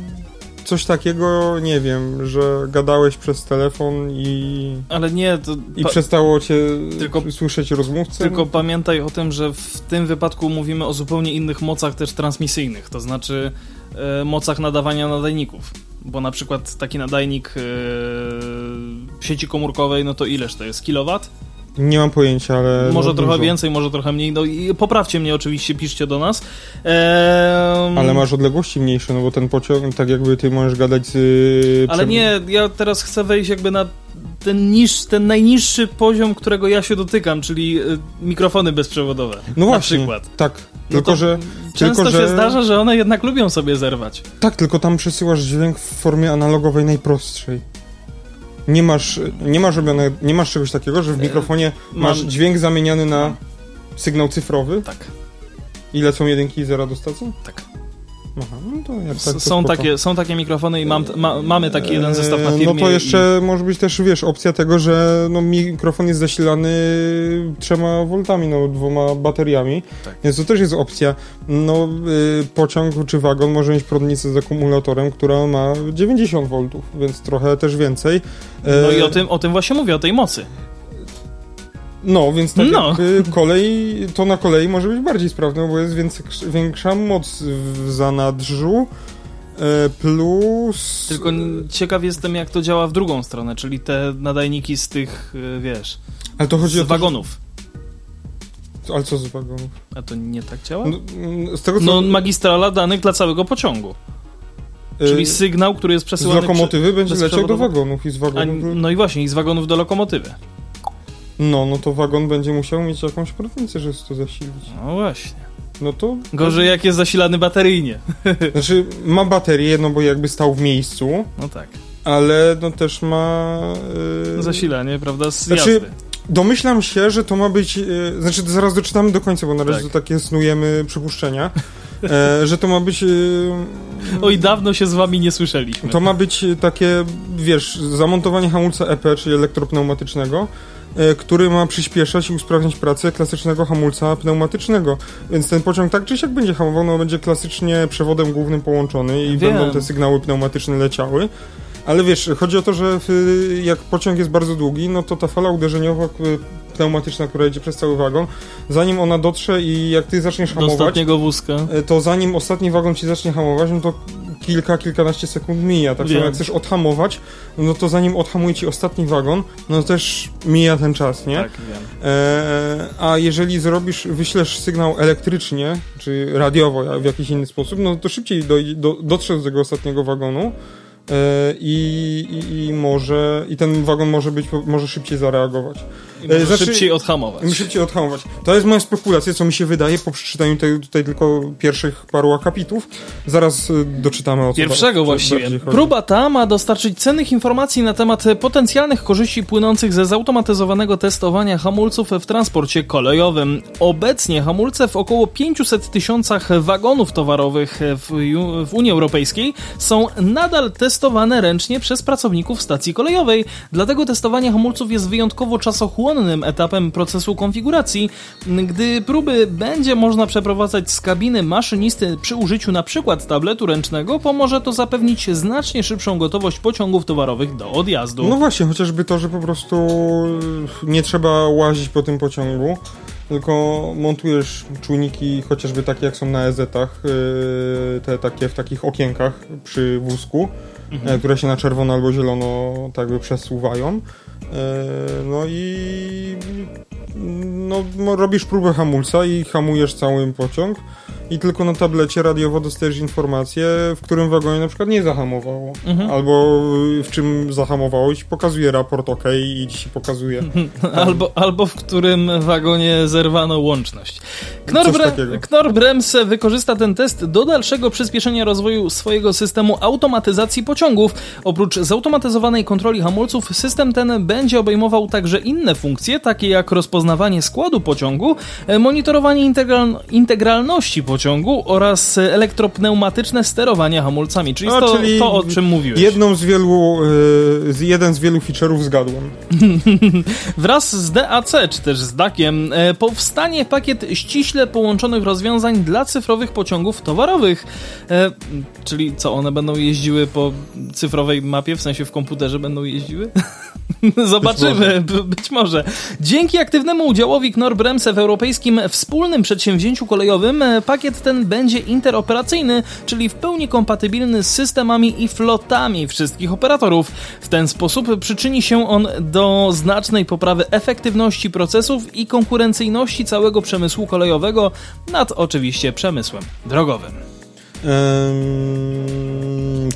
coś takiego, nie wiem, że gadałeś przez telefon i, Ale nie, to i przestało cię Tylko- słyszeć rozmówcę? Tylko pamiętaj o tym, że w tym wypadku mówimy o zupełnie innych mocach też transmisyjnych, to znaczy e, mocach nadawania nadajników. Bo na przykład taki nadajnik e, sieci komórkowej, no to ileż to jest? Kilowat? Nie mam pojęcia, ale. Może no, trochę dużo. więcej, może trochę mniej. No i poprawcie mnie oczywiście, piszcie do nas. Ehm, Ale masz odległości mniejsze, no bo ten pociąg, tak jakby ty możesz gadać z. y, Ale nie, ja teraz chcę wejść jakby na ten, niż, ten najniższy poziom, którego ja się dotykam, czyli e, mikrofony bezprzewodowe. No na właśnie. przykład. Tak. No Tylko, że. Często tylko, się że... zdarza, że one jednak lubią sobie zerwać. Tak, tylko tam przesyłasz dźwięk w formie analogowej najprostszej. Nie masz, nie masz, robione, nie masz czegoś takiego, że w E, mikrofonie mam- masz dźwięk zamieniany na sygnał cyfrowy Tak, i lecą jedynki i zera do stacji? tak. Aha, no to jak tak, to są, takie, są takie mikrofony i mam, ma, mamy taki jeden zestaw na firmie. No to jeszcze i... może być też, wiesz, opcja tego, że no, mikrofon jest zasilany trzema voltami, no dwoma bateriami, tak. więc to też jest opcja. No y, pociąg czy wagon może mieć prądnicę z akumulatorem, która ma 90 V, więc trochę też więcej. No i o tym, o tym właśnie mówię, o tej mocy. No, więc tak no. kolej, to na kolei może być bardziej sprawne, bo jest więcej, większa moc w zanadrzu. E, plus. Tylko ciekaw jestem, jak to działa w drugą stronę, czyli te nadajniki z tych, e, wiesz. Ale to chodzi z o to, wagonów. Ale co z wagonów? A to nie tak działa? No, mm, z tego, co... no magistrala danych dla całego pociągu. E, czyli sygnał, który jest przesyłany... Z lokomotywy przy... będzie leciał do wagonów i z wagonów... A, no i właśnie, i z wagonów do lokomotywy. No, no to wagon będzie musiał mieć jakąś protecję, żeby to zasilić. No właśnie. No to... Gorzej jak jest zasilany bateryjnie. [LAUGHS] Znaczy, ma baterię, no bo jakby stał w miejscu. No tak. Ale no też ma... Yy... Zasilanie, prawda, z znaczy, jazdy. Domyślam się, że to ma być, yy, znaczy zaraz doczytamy do końca, bo na razie tak. to takie snujemy przypuszczenia, e, że to ma być... Yy, Oj, dawno się z wami nie słyszeliśmy. To ma być takie, wiesz, zamontowanie hamulca EP, czyli elektropneumatycznego, E, który ma przyspieszać i usprawniać pracę klasycznego hamulca pneumatycznego. Więc ten pociąg tak czy siak będzie hamował, no będzie klasycznie przewodem głównym połączony i Wiem. będą te sygnały pneumatyczne leciały. Ale wiesz, chodzi o to, że jak pociąg jest bardzo długi, no to ta fala uderzeniowa pneumatyczna, która idzie przez cały wagon, zanim ona dotrze i jak ty zaczniesz hamować... Do ostatniego wózka. E, to zanim ostatni wagon ci zacznie hamować, no to kilka, kilkanaście sekund mija. Tak samo jak chcesz odhamować, no to zanim odhamuje ci ostatni wagon, no też mija ten czas, nie? Tak, wiem. E, a jeżeli zrobisz, wyślesz sygnał elektrycznie, czy radiowo w jakiś inny sposób, no to szybciej do, do, dotrzesz do tego ostatniego wagonu, i, i, i, może i ten wagon może być może szybciej zareagować. I znaczy, szybciej odhamować. Szybciej odhamować. To jest moja spekulacja, co mi się wydaje po przeczytaniu tej, tutaj tylko pierwszych paru akapitów. Zaraz e, doczytamy o co Pierwszego właściwie. Próba ta ma dostarczyć cennych informacji na temat potencjalnych korzyści płynących ze zautomatyzowanego testowania hamulców w transporcie kolejowym. Obecnie hamulce w około 500 tysiącach wagonów towarowych w, w Unii Europejskiej są nadal testowane ręcznie przez pracowników stacji kolejowej. Dlatego testowanie hamulców jest wyjątkowo czasochłonnym etapem procesu konfiguracji. Gdy próby będzie można przeprowadzać z kabiny maszynisty przy użyciu np. tabletu ręcznego, pomoże to zapewnić znacznie szybszą gotowość pociągów towarowych do odjazdu. No właśnie, chociażby to, że po prostu nie trzeba łazić po tym pociągu tylko montujesz czujniki chociażby takie jak są na EZ-ach, yy, te takie w takich okienkach przy wózku mhm. E, które się na czerwono albo zielono tak by przesuwają. E, no i no, robisz próbę hamulca i hamujesz cały pociąg i tylko na tablecie radiowo dostajesz informację, w którym wagonie na przykład nie zahamowało. Mhm. Albo w czym zahamowało i ci pokazuje raport OK i ci pokazuje. albo, albo w którym wagonie zerwano łączność. Knor, Bremse wykorzysta ten test do dalszego przyspieszenia rozwoju swojego systemu automatyzacji pociągów. Oprócz zautomatyzowanej kontroli hamulców, system ten będzie obejmował także inne funkcje, takie jak rozpoznawanie składu pociągu, monitorowanie integral integralności pociągu, oraz elektropneumatyczne sterowanie hamulcami, czyli, A, to, czyli to, o czym mówiłeś. Jedną z wielu, yy, jeden z wielu feature'ów zgadłem. [LAUGHS] Wraz z DAC, czy też z DAC-iem, powstanie pakiet ściśle połączonych rozwiązań dla cyfrowych pociągów towarowych. Yy, czyli co, one będą jeździły po cyfrowej mapie, w sensie w komputerze będą jeździły? [LAUGHS] [LAUGHS] Zobaczymy, być może. [LAUGHS] być może. Dzięki aktywnemu udziałowi Knorr-Bremse w europejskim wspólnym przedsięwzięciu kolejowym pakiet ten będzie interoperacyjny, czyli w pełni kompatybilny z systemami i flotami wszystkich operatorów. W ten sposób przyczyni się on do znacznej poprawy efektywności procesów i konkurencyjności całego przemysłu kolejowego nad oczywiście przemysłem drogowym.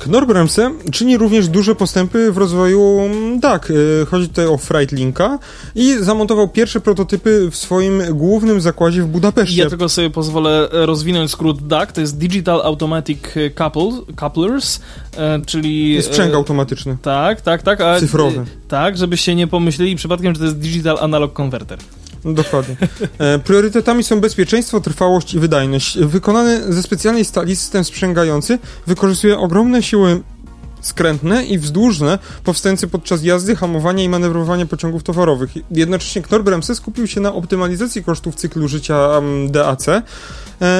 Knorr-Bremse czyni również duże postępy w rozwoju DAC. E, chodzi tutaj o Freightlinka i zamontował pierwsze prototypy w swoim głównym zakładzie w Budapeszcie. Ja tylko sobie pozwolę rozwinąć skrót DAC, to jest Digital Automatic Couple, Couplers, e, czyli... Sprzęg e, automatyczny. Tak, tak, tak. A, Cyfrowy. Tak, żebyście nie pomyśleli przypadkiem, że to jest Digital Analog Converter. Dokładnie. E, priorytetami są bezpieczeństwo, trwałość i wydajność. Wykonany ze specjalnej stali system sprzęgający wykorzystuje ogromne siły skrętne i wzdłużne powstające podczas jazdy, hamowania i manewrowania pociągów towarowych. Jednocześnie Knorr-Bremse skupił się na optymalizacji kosztów cyklu życia DAC e,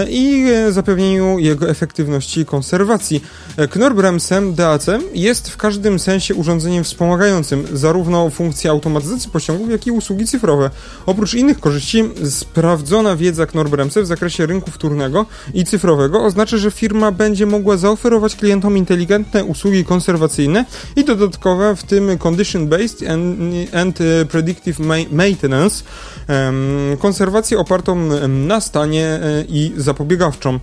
i zapewnieniu jego efektywności konserwacji. E, Knorr-Bremse DAC jest w każdym sensie urządzeniem wspomagającym zarówno funkcję automatyzacji pociągów, jak i usługi cyfrowe. Oprócz innych korzyści, sprawdzona wiedza Knorr-Bremse w zakresie rynku wtórnego i cyfrowego oznacza, że firma będzie mogła zaoferować klientom inteligentne usługi konserwacyjne i dodatkowe, w tym condition-based and, and, e, predictive maintenance, konserwację opartą na stanie e, i zapobiegawczą,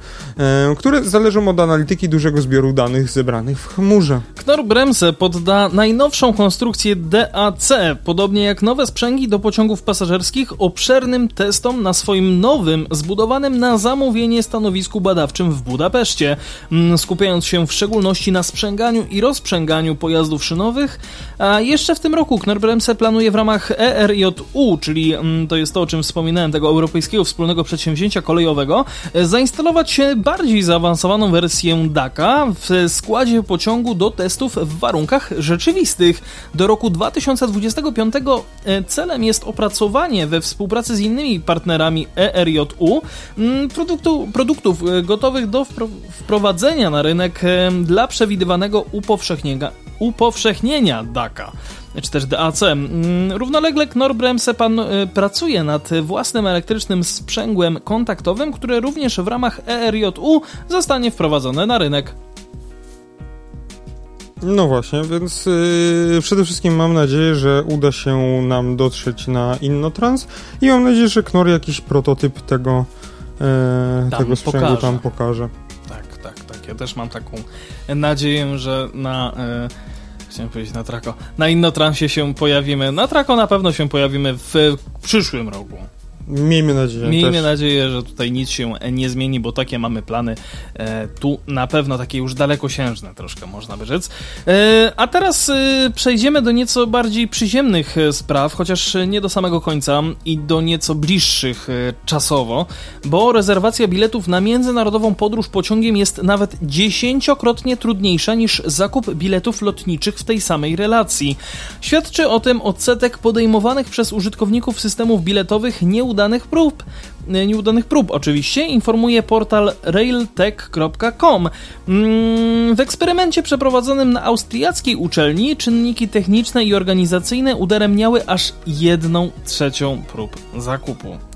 które zależą od analityki dużego zbioru danych zebranych w chmurze. Knorr Bremse podda najnowszą konstrukcję DAC, podobnie jak nowe sprzęgi do pociągów pasażerskich, obszernym testom na swoim nowym, zbudowanym na zamówienie stanowisku badawczym w Budapeszcie, mm, skupiając się w szczególności na sprzęganiu i rozprzęganiu pojazdów szynowych. A jeszcze w tym roku Knorr-Bremse planuje w ramach ERJU, czyli mm, to jest to, o czym wspominałem, tego Europejskiego Wspólnego Przedsięwzięcia Kolejowego, zainstalować bardziej zaawansowaną wersję DACA w składzie pociągu do testów w warunkach rzeczywistych. Do roku 2025 e, celem jest opracowanie we współpracy z innymi partnerami ERJU produktu, produktów e, gotowych do wprowadzenia na rynek e, dla przewidywanego upowszechnienia, upowszechnienia DACA czy też DAC. Mm, równolegle Knorr Bremse pan pracuje nad własnym elektrycznym sprzęgłem kontaktowym, które również w ramach ERJU zostanie wprowadzone na rynek. No właśnie, więc yy, przede wszystkim mam nadzieję, że uda się nam dotrzeć na Innotrans i mam nadzieję, że Knorr jakiś prototyp tego, yy, tego sprzęgu pokaże. tam pokaże. Tak, tak, tak. Ja też mam taką nadzieję, że na... Yy chciałem powiedzieć na Trako. Na Innotransie się pojawimy. Na Trako na pewno się pojawimy w przyszłym roku. Miejmy nadzieję. Miejmy też. nadzieję, że tutaj nic się nie zmieni, bo takie mamy plany. E, tu na pewno takie już dalekosiężne troszkę można by rzec. E, a teraz e, przejdziemy do nieco bardziej przyziemnych e, spraw, chociaż nie do samego końca i do nieco bliższych e, czasowo, bo rezerwacja biletów na międzynarodową podróż pociągiem jest nawet dziesięciokrotnie trudniejsza niż zakup biletów lotniczych w tej samej relacji. Świadczy o tym odsetek podejmowanych przez użytkowników systemów biletowych nieudanych nieudanych prób. E, nieudanych prób oczywiście, informuje portal railtech.com. Mm, w eksperymencie przeprowadzonym na austriackiej uczelni czynniki techniczne i organizacyjne udaremniały aż jedną trzecią prób zakupu.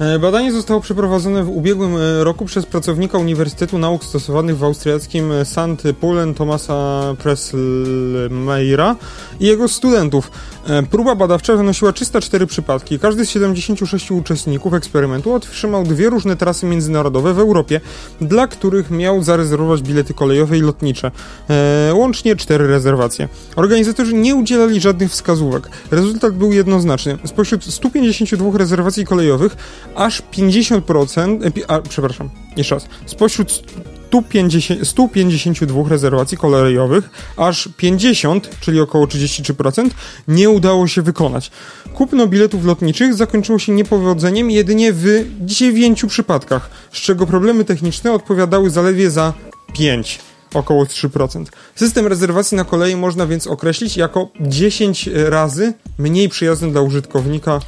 E, badanie zostało przeprowadzone w ubiegłym e, roku przez pracownika Uniwersytetu Nauk Stosowanych w austriackim St. Pullen Thomasa Presselmeyera i jego studentów. E, próba badawcza wynosiła 304 przypadki. Każdy z 76 uczestników eksperymentu otrzymał dwie różne trasy międzynarodowe w Europie, dla których miał zarezerwować bilety kolejowe i lotnicze. E, łącznie cztery rezerwacje. Organizatorzy nie udzielali żadnych wskazówek. Rezultat był jednoznaczny. Spośród 152 rezerwacji kolejowych aż 50%, e, a, przepraszam, jeszcze raz, spośród 150, 152 rezerwacji kolejowych, aż 50, czyli około 33%, nie udało się wykonać. Kupno biletów lotniczych zakończyło się niepowodzeniem jedynie w 9 przypadkach, z czego problemy techniczne odpowiadały zaledwie za 5 około 3%. System rezerwacji na kolei można więc określić jako 10 razy mniej przyjazny dla użytkownika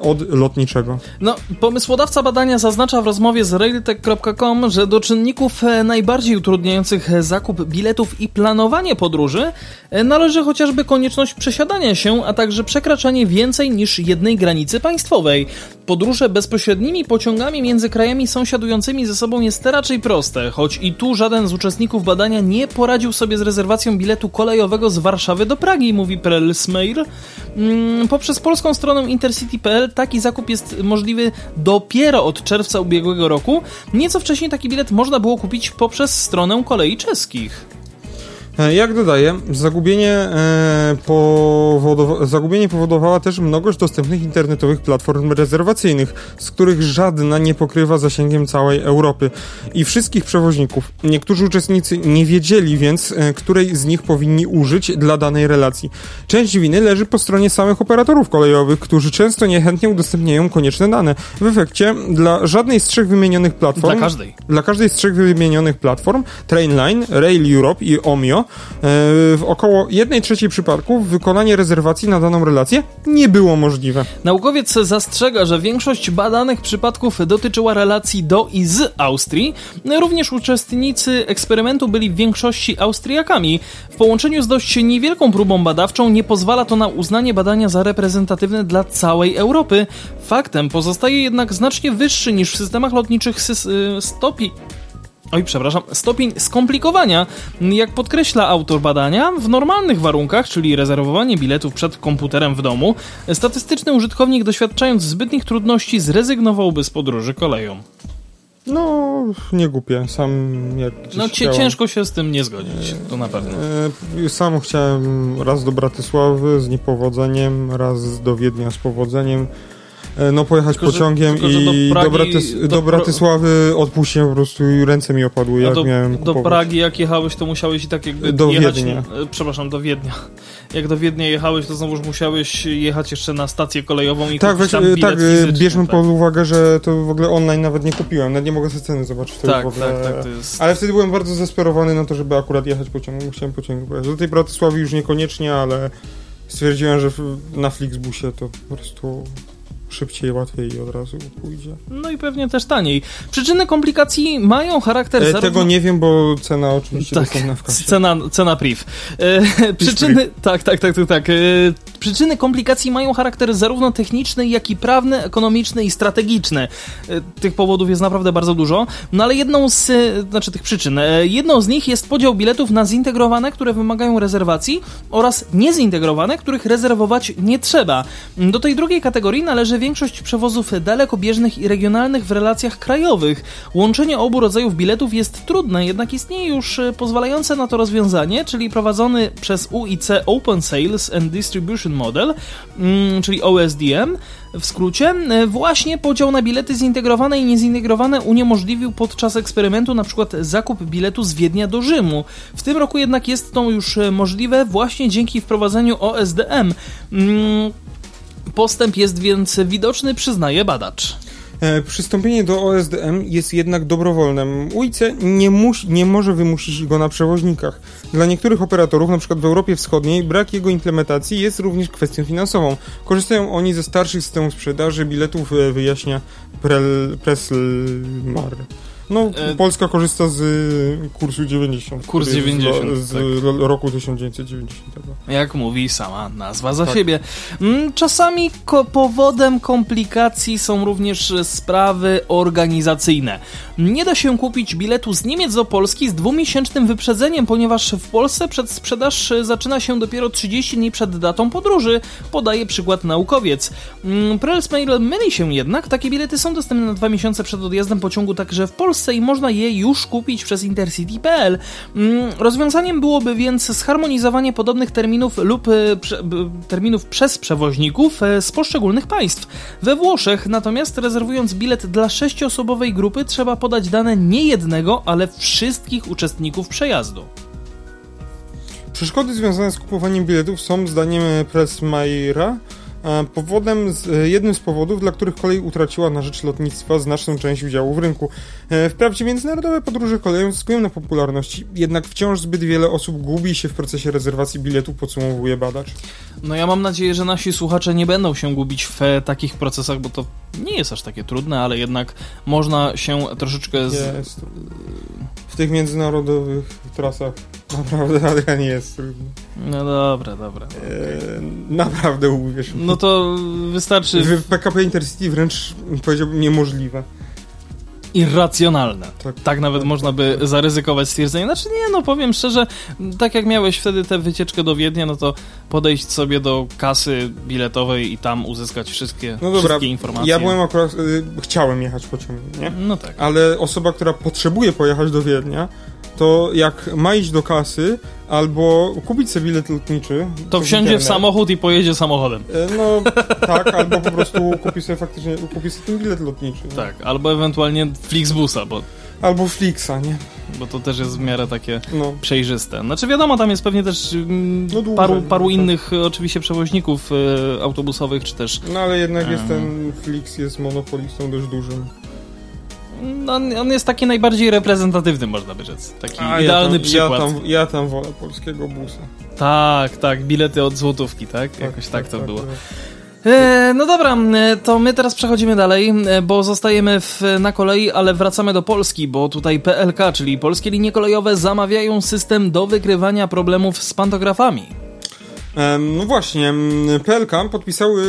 od lotniczego. No, pomysłodawca badania zaznacza w rozmowie z railtech.com, że do czynników e, najbardziej utrudniających zakup biletów i planowanie podróży e, należy chociażby konieczność przesiadania się, a także przekraczanie więcej niż jednej granicy państwowej. Podróże bezpośrednimi pociągami między krajami sąsiadującymi ze sobą jest raczej proste, choć i tu żaden z uczestników badania nie poradził sobie z rezerwacją biletu kolejowego z Warszawy do Pragi, mówi Prelsmeir. Mm, poprzez polską stronę taki zakup jest możliwy dopiero od czerwca ubiegłego roku. Nieco wcześniej taki bilet można było kupić poprzez stronę kolei czeskich. E, jak dodaję, zagubienie, e, powodowa zagubienie powodowała też mnogość dostępnych internetowych platform rezerwacyjnych, z których żadna nie pokrywa zasięgiem całej Europy i wszystkich przewoźników. Niektórzy uczestnicy nie wiedzieli więc, e, której z nich powinni użyć dla danej relacji. Część winy leży po stronie samych operatorów kolejowych, którzy często niechętnie udostępniają konieczne dane. W efekcie dla żadnej z trzech wymienionych platform... Dla każdej. Dla każdej z trzech wymienionych platform, Trainline, Rail Europe i Omio, w około 1 trzeciej przypadków wykonanie rezerwacji na daną relację nie było możliwe. Naukowiec zastrzega, że większość badanych przypadków dotyczyła relacji do i z Austrii. Również uczestnicy eksperymentu byli w większości Austriakami. W połączeniu z dość niewielką próbą badawczą nie pozwala to na uznanie badania za reprezentatywne dla całej Europy. Faktem pozostaje jednak znacznie wyższy niż w systemach lotniczych y, stopi Oj, przepraszam, stopień skomplikowania. Jak podkreśla autor badania, w normalnych warunkach, czyli rezerwowanie biletów przed komputerem w domu, statystyczny użytkownik doświadczając zbytnich trudności zrezygnowałby z podróży koleją. No, nie głupie, sam jak No chciałem, ciężko się z tym nie zgodzić, to na pewno. E, sam chciałem raz do Bratysławy z niepowodzeniem, raz do Wiednia z powodzeniem. E, no pojechać tylko, pociągiem tylko, i do, Pragi, do, Bratys do, Bratysławy odpuściłem po prostu i ręce mi opadły, jak do, miałem kupować. Do Pragi jak jechałeś, to musiałeś i tak jakby do jechać... Wiednia. E, przepraszam, do Wiednia. Jak do Wiednia jechałeś, to znowuż musiałeś jechać jeszcze na stację kolejową i tak, kupić tam Tak, bierzmy tak. pod uwagę, że to w ogóle online nawet nie kupiłem, nawet nie mogę sobie ceny zobaczyć. Tak, tak, tak, to jest... Ale wtedy byłem bardzo zdesperowany na to, żeby akurat jechać pociągiem, chciałem pociągiem pojechać. Do tej Bratysławy już niekoniecznie, ale stwierdziłem, że na Flixbusie to po prostu szybciej, łatwiej i od razu pójdzie. No i pewnie też taniej. Przyczyny komplikacji mają charakter... E, zarówno... Tego nie wiem, bo cena oczywiście tak, dostępna w kasie. Cena, cena priv. E, przyczyny... Tak, tak, tak, tak, tak. E, przyczyny komplikacji mają charakter zarówno techniczny, jak i prawny, ekonomiczny i strategiczny. E, tych powodów jest naprawdę bardzo dużo, no ale jedną z... E, znaczy tych przyczyn. E, jedną z nich jest podział biletów na zintegrowane, które wymagają rezerwacji oraz niezintegrowane, których rezerwować nie trzeba. Do tej drugiej kategorii należy większość przewozów dalekobieżnych i regionalnych w relacjach krajowych. Łączenie obu rodzajów biletów jest trudne, jednak istnieje już e, pozwalające na to rozwiązanie, czyli prowadzony przez UIC Open Sales and Distribution Model, mm, czyli OSDM. W skrócie, e, właśnie podział na bilety zintegrowane i niezintegrowane uniemożliwił podczas eksperymentu na przykład zakup biletu z Wiednia do Rzymu. W tym roku jednak jest to już e, możliwe właśnie dzięki wprowadzeniu OSDM. Postęp jest więc widoczny, przyznaje badacz. E, przystąpienie do OSDM jest jednak dobrowolne. UIC nie, musi, nie może wymusić go na przewoźnikach. Dla niektórych operatorów, np. w Europie Wschodniej, brak jego implementacji jest również kwestią finansową. Korzystają oni ze starszych systemów sprzedaży biletów, e, wyjaśnia Prel. No, e... Polska korzysta z y, kursu 90. Kurs 90. Z, z tak. roku 1990. Jak mówi sama nazwa za tak. siebie. Mm, czasami ko powodem komplikacji są również sprawy organizacyjne. Nie da się kupić biletu z Niemiec do Polski z dwumiesięcznym wyprzedzeniem, ponieważ w Polsce przedsprzedaż zaczyna się dopiero 30 dni przed datą podróży, podaje przykład naukowiec. Mm, Prelsmail myli się jednak, takie bilety są dostępne na dwa miesiące przed odjazdem pociągu także w Polsce Polsce i można je już kupić przez intercity.pl. Mm, rozwiązaniem byłoby więc scharmonizowanie podobnych terminów lub e, terminów przez przewoźników e, z poszczególnych państw. We Włoszech natomiast rezerwując bilet dla sześciosobowej grupy trzeba podać dane nie jednego, ale wszystkich uczestników przejazdu. Przeszkody związane z kupowaniem biletów są zdaniem Pressmayera Powodem, e, jednym z powodów, dla których kolej utraciła na rzecz lotnictwa znaczną część udziału w rynku. E, wprawdzie międzynarodowe podróże koleją zyskują na popularności, jednak wciąż zbyt wiele osób gubi się w procesie rezerwacji biletu, podsumowuje badacz. No ja mam nadzieję, że nasi słuchacze nie będą się gubić w e, takich procesach, bo to nie jest aż takie trudne, ale jednak można się troszeczkę... Z... Jest. W tych międzynarodowych trasach naprawdę Adrian jest trudny. No dobra, dobra. E, naprawdę uwierz No to wystarczy... W PKP Intercity wręcz powiedziałbym niemożliwe irracjonalne. Tak, tak nawet tak, można by tak. zaryzykować stwierdzenie. Znaczy nie, no powiem szczerze, tak jak miałeś wtedy tę wycieczkę do Wiednia, no to podejść sobie do kasy biletowej i tam uzyskać wszystkie, no dobra, wszystkie informacje. Ja byłem akurat, y, chciałem jechać pociągiem, nie? No tak. Ale osoba, która potrzebuje pojechać do Wiednia, to jak ma iść do kasy, albo kupić sobie bilet lotniczy. To wsiądzie internet. w samochód i pojedzie samochodem. E, no tak, albo po prostu kupi sobie faktycznie kupi sobie ten bilet lotniczy. Tak, albo ewentualnie Flixbusa, bo... Albo Flixa, nie? Bo to też jest w miarę takie no. przejrzyste. Znaczy wiadomo, tam jest pewnie też mm, no dłużej, paru, paru no, innych oczywiście przewoźników y, autobusowych, czy też... No ale jednak jest ten Flix, jest monopolistą dość dużym. No, on jest taki najbardziej reprezentatywny, można by rzec. Taki A, idealny ja tam, przykład. Ja tam, ja tam wolę polskiego busa. Tak, tak, bilety od złotówki, tak? tak Jakoś tak, tak to tak, było. Tak. E, no dobra, e, to my teraz przechodzimy dalej, e, bo zostajemy w, na kolei, ale wracamy do Polski, bo tutaj PLK, czyli Polskie Linie Kolejowe, zamawiają system do wykrywania problemów z pantografami. No właśnie, PLK podpisały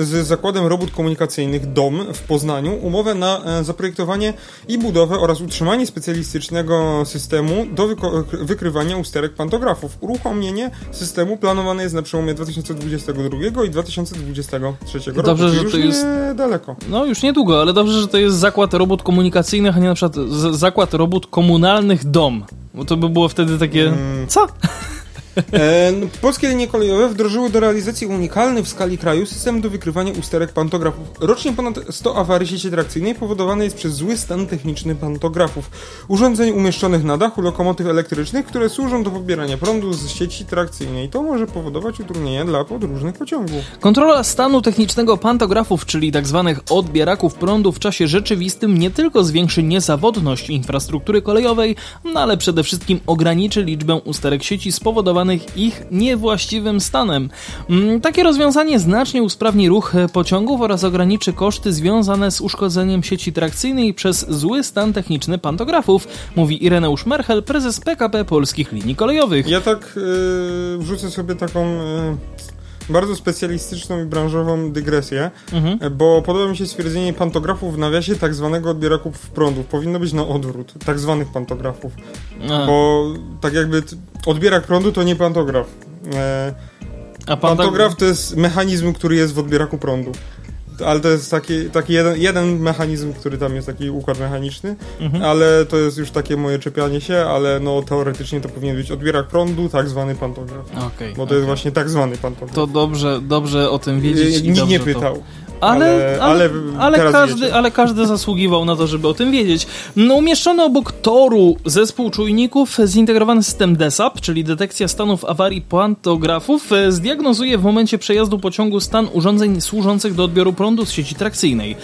z Zakładem Robót Komunikacyjnych DOM w Poznaniu umowę na e, zaprojektowanie i budowę oraz utrzymanie specjalistycznego systemu do wykrywania usterek pantografów. Uruchomienie systemu planowane jest na przełomie 2022 i 2023 roku. Dobrze, że to jest daleko. No już niedługo, ale dobrze, że to jest Zakład Robót Komunikacyjnych, a nie na przykład Zakład Robót Komunalnych DOM. Bo to by było wtedy takie. Hmm. Co? E, polskie linie kolejowe wdrożyły do realizacji unikalny w skali kraju system do wykrywania usterek pantografów. Rocznie ponad 100 awarii sieci trakcyjnej powodowane jest przez zły stan techniczny pantografów. Urządzeń umieszczonych na dachu lokomotyw elektrycznych, które służą do pobierania prądu z sieci trakcyjnej. To może powodować utrudnienia dla podróżnych pociągów. Kontrola stanu technicznego pantografów, czyli tzw. Tak odbieraków prądu w czasie rzeczywistym nie tylko zwiększy niezawodność infrastruktury kolejowej, no ale przede wszystkim ograniczy liczbę usterek sieci spowodowanych spowodowanych ich niewłaściwym stanem. Mm, takie rozwiązanie znacznie usprawni ruch pociągów oraz ograniczy koszty związane z uszkodzeniem sieci trakcyjnej przez zły stan techniczny pantografów, mówi Ireneusz Merchel, prezes PKP Polskich Linii Kolejowych. Ja tak yy, wrzucę sobie taką... Yy bardzo specjalistyczną i branżową dygresję, mhm. bo podoba mi się stwierdzenie pantografów w nawiasie tak zwanego odbieraków prądu. Powinno być na odwrót, tak zwanych pantografów. A. Bo tak jakby odbierak prądu to nie pantograf. E, pantograf to jest mechanizm, który jest w odbieraku prądu ale to jest taki, taki jeden, jeden mechanizm, który tam jest taki układ mechaniczny, mhm. ale to jest już takie moje czepianie się, ale no teoretycznie to powinien być odbierak prądu, tak zwany pantograf. Okay, bo to okay. jest właśnie tak zwany pantograf. To dobrze, dobrze o tym wiedzieć. Nikt nie pytał. To... Ale, ale, ale, ale każdy, ale każdy zasługiwał na to, żeby o tym wiedzieć. No, umieszczony obok toru zespół czujników, zintegrowany system DESAP, czyli detekcja stanów awarii pantografów, e, zdiagnozuje w momencie przejazdu pociągu stan urządzeń służących do odbioru prądu z sieci trakcyjnej.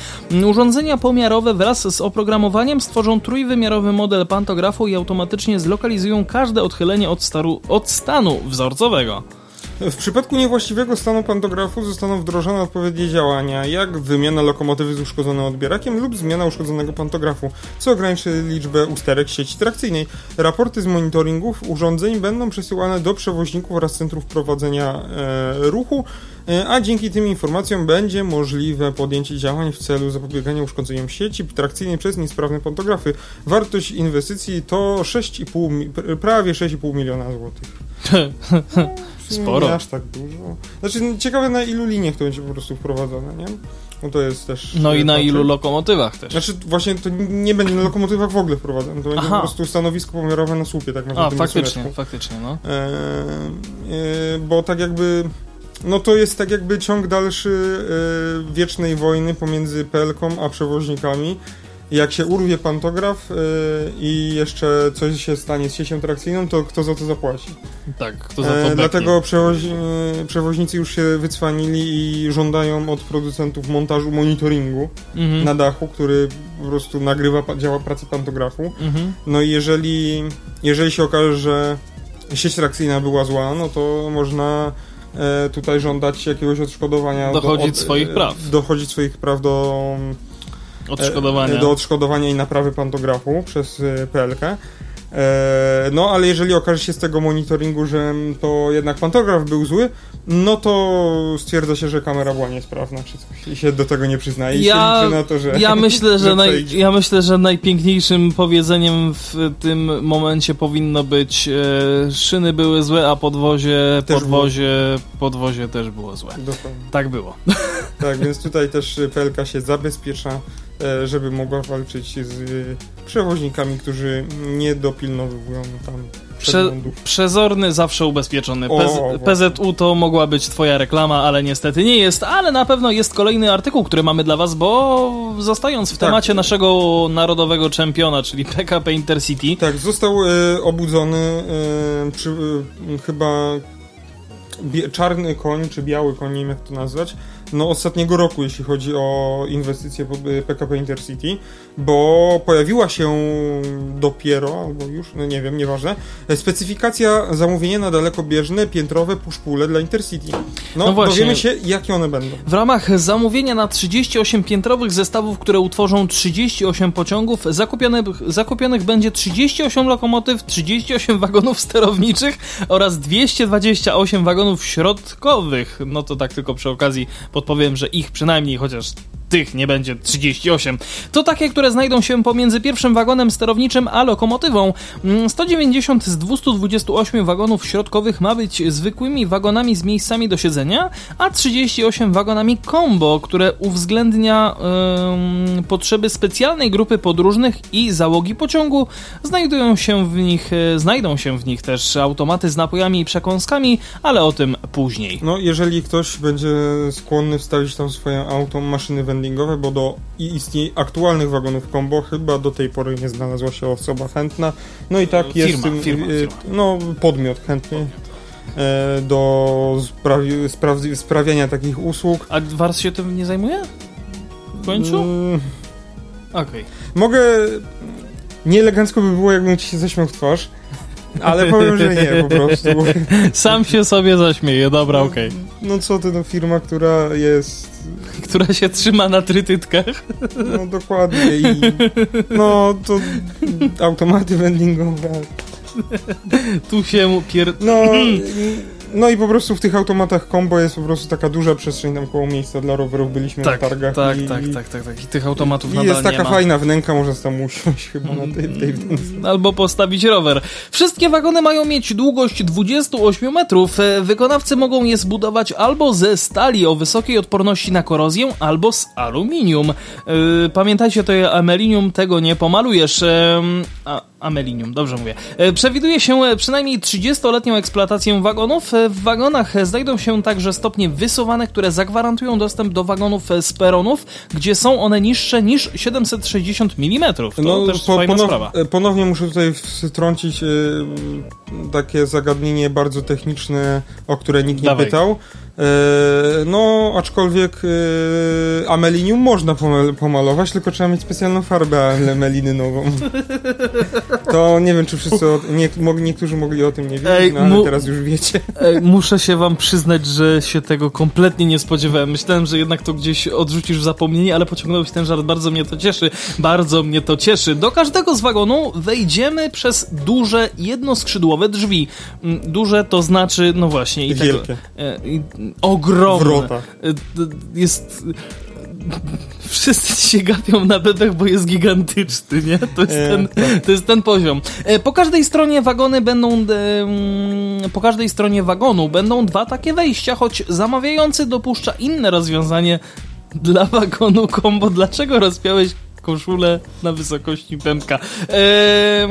Urządzenia pomiarowe wraz z oprogramowaniem stworzą trójwymiarowy model pantografu i automatycznie zlokalizują każde odchylenie od, staru, od stanu wzorcowego. W przypadku niewłaściwego stanu pantografu zostaną wdrożone odpowiednie działania, jak wymiana lokomotywy z uszkodzonym odbierakiem lub zmiana uszkodzonego pantografu, co ograniczy liczbę usterek sieci trakcyjnej. Raporty z monitoringów urządzeń będą przesyłane do przewoźników oraz centrów prowadzenia e, ruchu, e, a dzięki tym informacjom będzie możliwe podjęcie działań w celu zapobiegania uszkodzeniom sieci trakcyjnej przez niesprawne pantografy. Wartość inwestycji to 6,5, prawie 6,5 miliona złotych. [LAUGHS] Sporo. Nie aż tak dużo. Znaczy, ciekawe na ilu liniach to będzie po prostu wprowadzone, nie? No to jest też... No i na patrzę. ilu lokomotywach też. Znaczy, właśnie to nie będzie na lokomotywach w ogóle wprowadzone. To będzie Aha. po prostu stanowisko pomiarowe na słupie, tak naprawdę. A, faktycznie, faktycznie, no. E, e, bo tak jakby... No to jest tak jakby ciąg dalszy e, wiecznej wojny pomiędzy Pelką a przewoźnikami jak się urwie pantograf yy, i jeszcze coś się stanie z siecią trakcyjną, to kto za to zapłaci? Tak, kto za to e, Dlatego przewozi, e, przewoźnicy już się wycwanili i żądają od producentów montażu monitoringu mhm. na dachu, który po prostu nagrywa działa pracę pantografu. Mhm. No i jeżeli, jeżeli się okaże, że sieć trakcyjna była zła, no to można e, tutaj żądać jakiegoś odszkodowania. Dochodzić do, od, swoich praw. Dochodzić swoich praw do Odszkodowania. do odszkodowania i naprawy pantografu przez e, PLK. E, no, ale jeżeli okaże się z tego monitoringu, że to jednak pantograf był zły, no to stwierdza się, że kamera była niesprawna, czy coś i się do tego nie przyznaje. Ja, się na to, że ja myślę, [LAUGHS] że, naj, ja myślę, że najpiękniejszym powiedzeniem w tym momencie powinno być e, szyny były złe, a podwozie, też podwozie, było. podwozie też było złe. Dokładnie. Tak było. Tak, więc tutaj też PLK się zabezpiecza E, żeby mogła walczyć z przewoźnikami, którzy nie dopilnowują tam Prze przezorny, zawsze ubezpieczony. o, PZU to mogła być twoja reklama, ale niestety nie jest, ale na pewno jest kolejny artykuł, który mamy dla was, bo zostając w tak. temacie naszego narodowego czempiona, czyli PKP Intercity. Tak, został y, obudzony y, przy, y, chyba czarny koń, czy biały koń, nie wiem jak to nazwać, no, ostatniego roku, jeśli chodzi o inwestycje PKP Intercity, bo pojawiła się dopiero, albo już, no nie wiem, nieważne, specyfikacja zamówienia na dalekobieżne, piętrowe puszpule dla Intercity. No, no właśnie. dowiemy się, jakie one będą. W ramach zamówienia na 38 piętrowych zestawów, które utworzą 38 pociągów, zakupionych, zakupionych będzie 38 lokomotyw, 38 wagonów sterowniczych oraz 228 wagonów środkowych. No to tak tylko przy okazji podpowiem, że ich przynajmniej chociaż tych nie będzie 38. To takie, które znajdą się pomiędzy pierwszym wagonem sterowniczym a lokomotywą. 190 mm, z 228 wagonów środkowych ma być zwykłymi wagonami z miejscami do siedzenia, a 38 wagonami combo, które uwzględnia yy, potrzeby specjalnej grupy podróżnych i załogi pociągu. Znajdują się w nich, yy, znajdą się w nich też automaty z napojami i przekąskami, ale o tym później. No, jeżeli ktoś będzie skłonny wstawić tam swoje auto, maszyny wędrówki vendingowe, bo do istniej aktualnych wagonów combo chyba do tej pory nie znalazła się osoba chętna. No i tak firma, jest firma, firma. no podmiot chętnie e, do sprawi, sprawi, sprawiania takich usług. A Wars się tym nie zajmuje? W końcu? Mm. Okej. Okay. Mogę... Nieelegancko by było, jakbym ci się zaśmiał w twarz, ale powiem, że nie, po prostu. [LAUGHS] Sam się sobie zaśmieje, dobra, okej. Okay. No co ty, no firma, która jest [LAUGHS] która się trzyma na trytytkach. No dokładnie i no to automaty [LAUGHS] vendingowe. Tu się pier... No no i po prostu w tych automatach combo jest po prostu taka duża przestrzeń tam koło miejsca dla rowerów. Byliśmy tak, na targach. Tak, i, tak, tak, tak, tak. I tych automatów i jest taka fajna wnęka, można tam usiąść [LAUGHS] chyba na tej, tej wnęce. Albo postawić rower. Wszystkie wagony mają mieć długość 28 metrów. E, wykonawcy mogą je zbudować albo ze stali o wysokiej odporności na korozję, albo z aluminium. E, pamiętajcie, to jest amelinium, tego nie pomalujesz. A, Amelinium, dobrze mówię. E, przewiduje się e, przynajmniej 30-letnią eksploatację wagonów. E, w wagonach znajdą się także stopnie wysuwane, które zagwarantują dostęp do wagonów z peronów, gdzie są one niższe niż 760 mm. To no, też po, ponow, sprawa. Ponownie muszę tutaj wtrącić takie zagadnienie bardzo techniczne, o które nikt nie Dawaj. pytał. E, no, aczkolwiek e, amelinium można pomalować, tylko trzeba mieć specjalną farbę amelinynową. [LAUGHS] To nie wiem, czy wszyscy, o, nie, niektórzy mogli o tym nie wiedzieć, no, ale teraz już wiecie. Ej, muszę się wam przyznać, że się tego kompletnie nie spodziewałem. Myślałem, że jednak to gdzieś odrzucisz w zapomnienie, ale pociągnąłeś ten żart. Bardzo mnie to cieszy. Bardzo mnie to cieszy. Do każdego z wagonu wejdziemy przez duże, jednoskrzydłowe drzwi. Mm, duże to znaczy, no właśnie... I Wielkie. Tego, ogromne. Wrota. Jest wszyscy się gapią na bebech, bo jest gigantyczny, nie? To jest, e, ten, tak. to jest ten poziom. E, po każdej stronie wagony będą po każdej stronie wagonu będą dwa takie wejścia, choć zamawiający dopuszcza inne rozwiązanie dla wagonu combo. Dlaczego rozpiąłeś koszulę na wysokości pępka? Eee,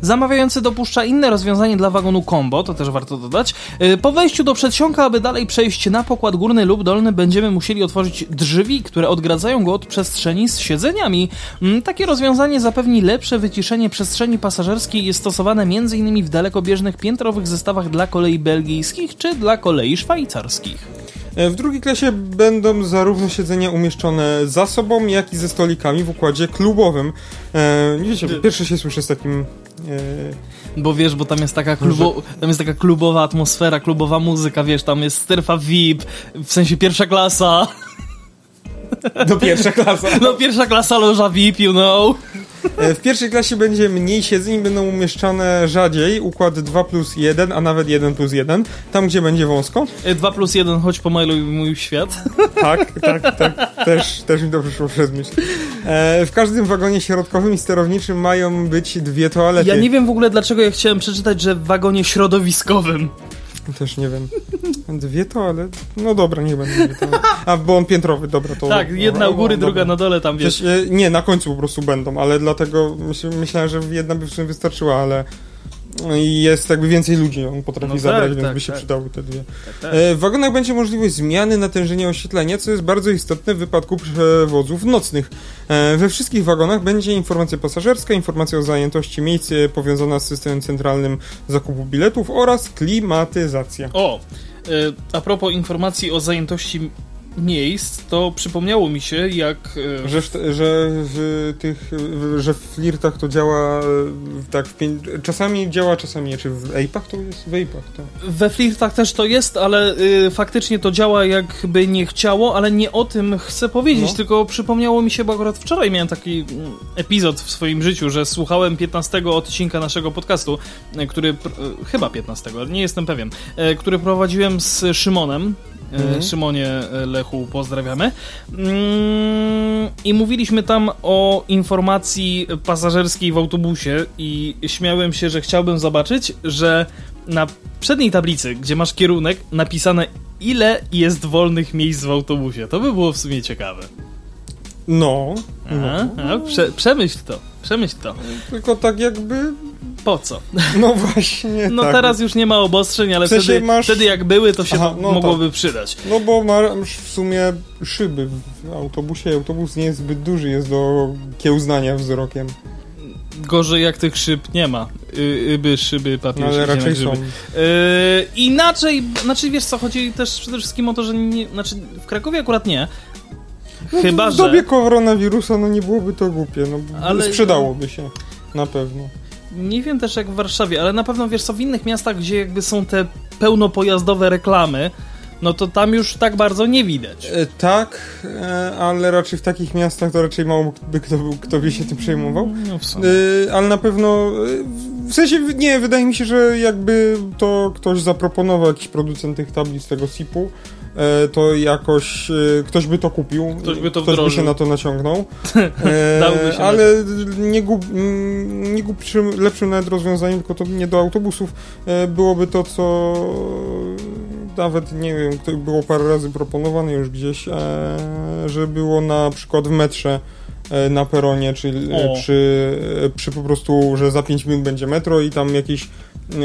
Zamawiający dopuszcza inne rozwiązanie dla wagonu combo, to też warto dodać. Y, po wejściu do przedsionka, aby dalej przejść na pokład górny lub dolny, będziemy musieli otworzyć drzwi, które odgradzają go od przestrzeni z siedzeniami. Mm, takie rozwiązanie zapewni lepsze wyciszenie przestrzeni pasażerskiej jest stosowane m.in. w dalekobieżnych piętrowych zestawach dla kolei belgijskich czy dla kolei szwajcarskich. E, w drugiej klasie będą zarówno siedzenia umieszczone za sobą, jak i ze stolikami w układzie klubowym. E, wiecie, pierwszy się słyszę z takim... E... Bo wiesz, bo tam jest taka klubo, tam jest taka klubowa atmosfera, klubowa muzyka, wiesz, tam jest strefa VIP, w sensie pierwsza klasa. No pierwsza klasa. [LAUGHS] No pierwsza klasa loża VIP, you know. E, w pierwszej klasie będzie mniej siedzeń, będą umieszczane rzadziej, układ 2 plus 1, a nawet 1 plus 1, tam gdzie będzie wąsko. 2 e, plus 1, choć pomailuj mój świat. Tak, tak, tak, też, też mi to przyszło przez myśl. E, w każdym wagonie środkowym i sterowniczym mają być dwie toalety. Ja nie wiem w ogóle dlaczego ja chciałem przeczytać, że w wagonie środowiskowym. Też nie wiem. Dwie to, ale no dobra, nie będę. A, bo on piętrowy, dobra, to... Tak, jedna u góry, druga na dole, tam wiesz. nie, na końcu po prostu będą, ale dlatego myśl, myślałem, że jedna by w sumie wystarczyła, ale jest jakby więcej ludzi, on potrafi no zabrać, tak, więc tak, by się tak. przydały te dwie. Tak, tak. E, w wagonach będzie możliwość zmiany natężenia oświetlenia, co jest bardzo istotne w wypadku przewozów nocnych. E, we wszystkich wagonach będzie informacja pasażerska, informacja o zajętości miejsc e, powiązana z systemem centralnym zakupu biletów oraz klimatyzacja. O, a propos informacji o zajętości miejsc, to przypomniało mi się, jak... E, że w, że w tych, że w flirtach to działa e, tak, czasami działa, czasami nie. Czy w Ape'ach to jest? W Ape'ach to. We flirtach też to jest, ale y, faktycznie to działa jakby nie chciało, ale nie o tym chcę powiedzieć, no. tylko przypomniało mi się, bo akurat wczoraj miałem taki mm, epizod w swoim życiu, że słuchałem 15 odcinka naszego podcastu, e, który, chyba 15, ale nie jestem pewien, który prowadziłem z Szymonem, Mhm. Szymonie e, Lechu pozdrawiamy. Mm, I mówiliśmy tam o informacji pasażerskiej w autobusie i śmiałem się, że chciałbym zobaczyć, że na przedniej tablicy, gdzie masz kierunek, napisane ile jest wolnych miejsc w autobusie. To by było w sumie ciekawe. No. Aha, no. Prze przemyśl to, przemyśl to. Tylko tak jakby po co? [LAUGHS] No właśnie. No tak. teraz już nie ma obostrzeń, ale w sensie wtedy, masz... wtedy jak były, to się Aha, no mogłoby tak. przydać. No bo masz w sumie szyby w autobusie. Autobus nie jest zbyt duży, jest do kiełznania wzrokiem. Gorzej jak tych szyb nie ma. Yby, szyby, papier, no, ale raczej są. Yy, inaczej, znaczy wiesz co, chodzi też przede wszystkim o to, że nie, znaczy w Krakowie akurat nie, no, Chyba, w dobie że... koronawirusa no nie byłoby to głupie, no ale... sprzedałoby się, na pewno. Nie wiem też jak w Warszawie, ale na pewno wiesz co, w innych miastach, gdzie jakby są te pełnopojazdowe reklamy, no to tam już tak bardzo nie widać. E, tak, e, ale raczej w takich miastach to raczej mało by kto, kto by się tym przejmował. No e, ale na pewno, e, w sensie nie, wydaje mi się, że jakby to ktoś zaproponował, jakiś producent tych tablic, tego SIP-u, to jakoś e, ktoś by to kupił, ktoś by, to ktoś by się na to naciągnął. [LAUGHS] E, ale nie, gub, nie głupszym, lepszym nawet rozwiązaniem, tylko to nie do autobusów, byłoby to, co nawet nie wiem, to było parę razy proponowane już gdzieś, że było na przykład w metrze na peronie, czyli przy, przy po prostu, że za 5 minut będzie metro i tam jakiś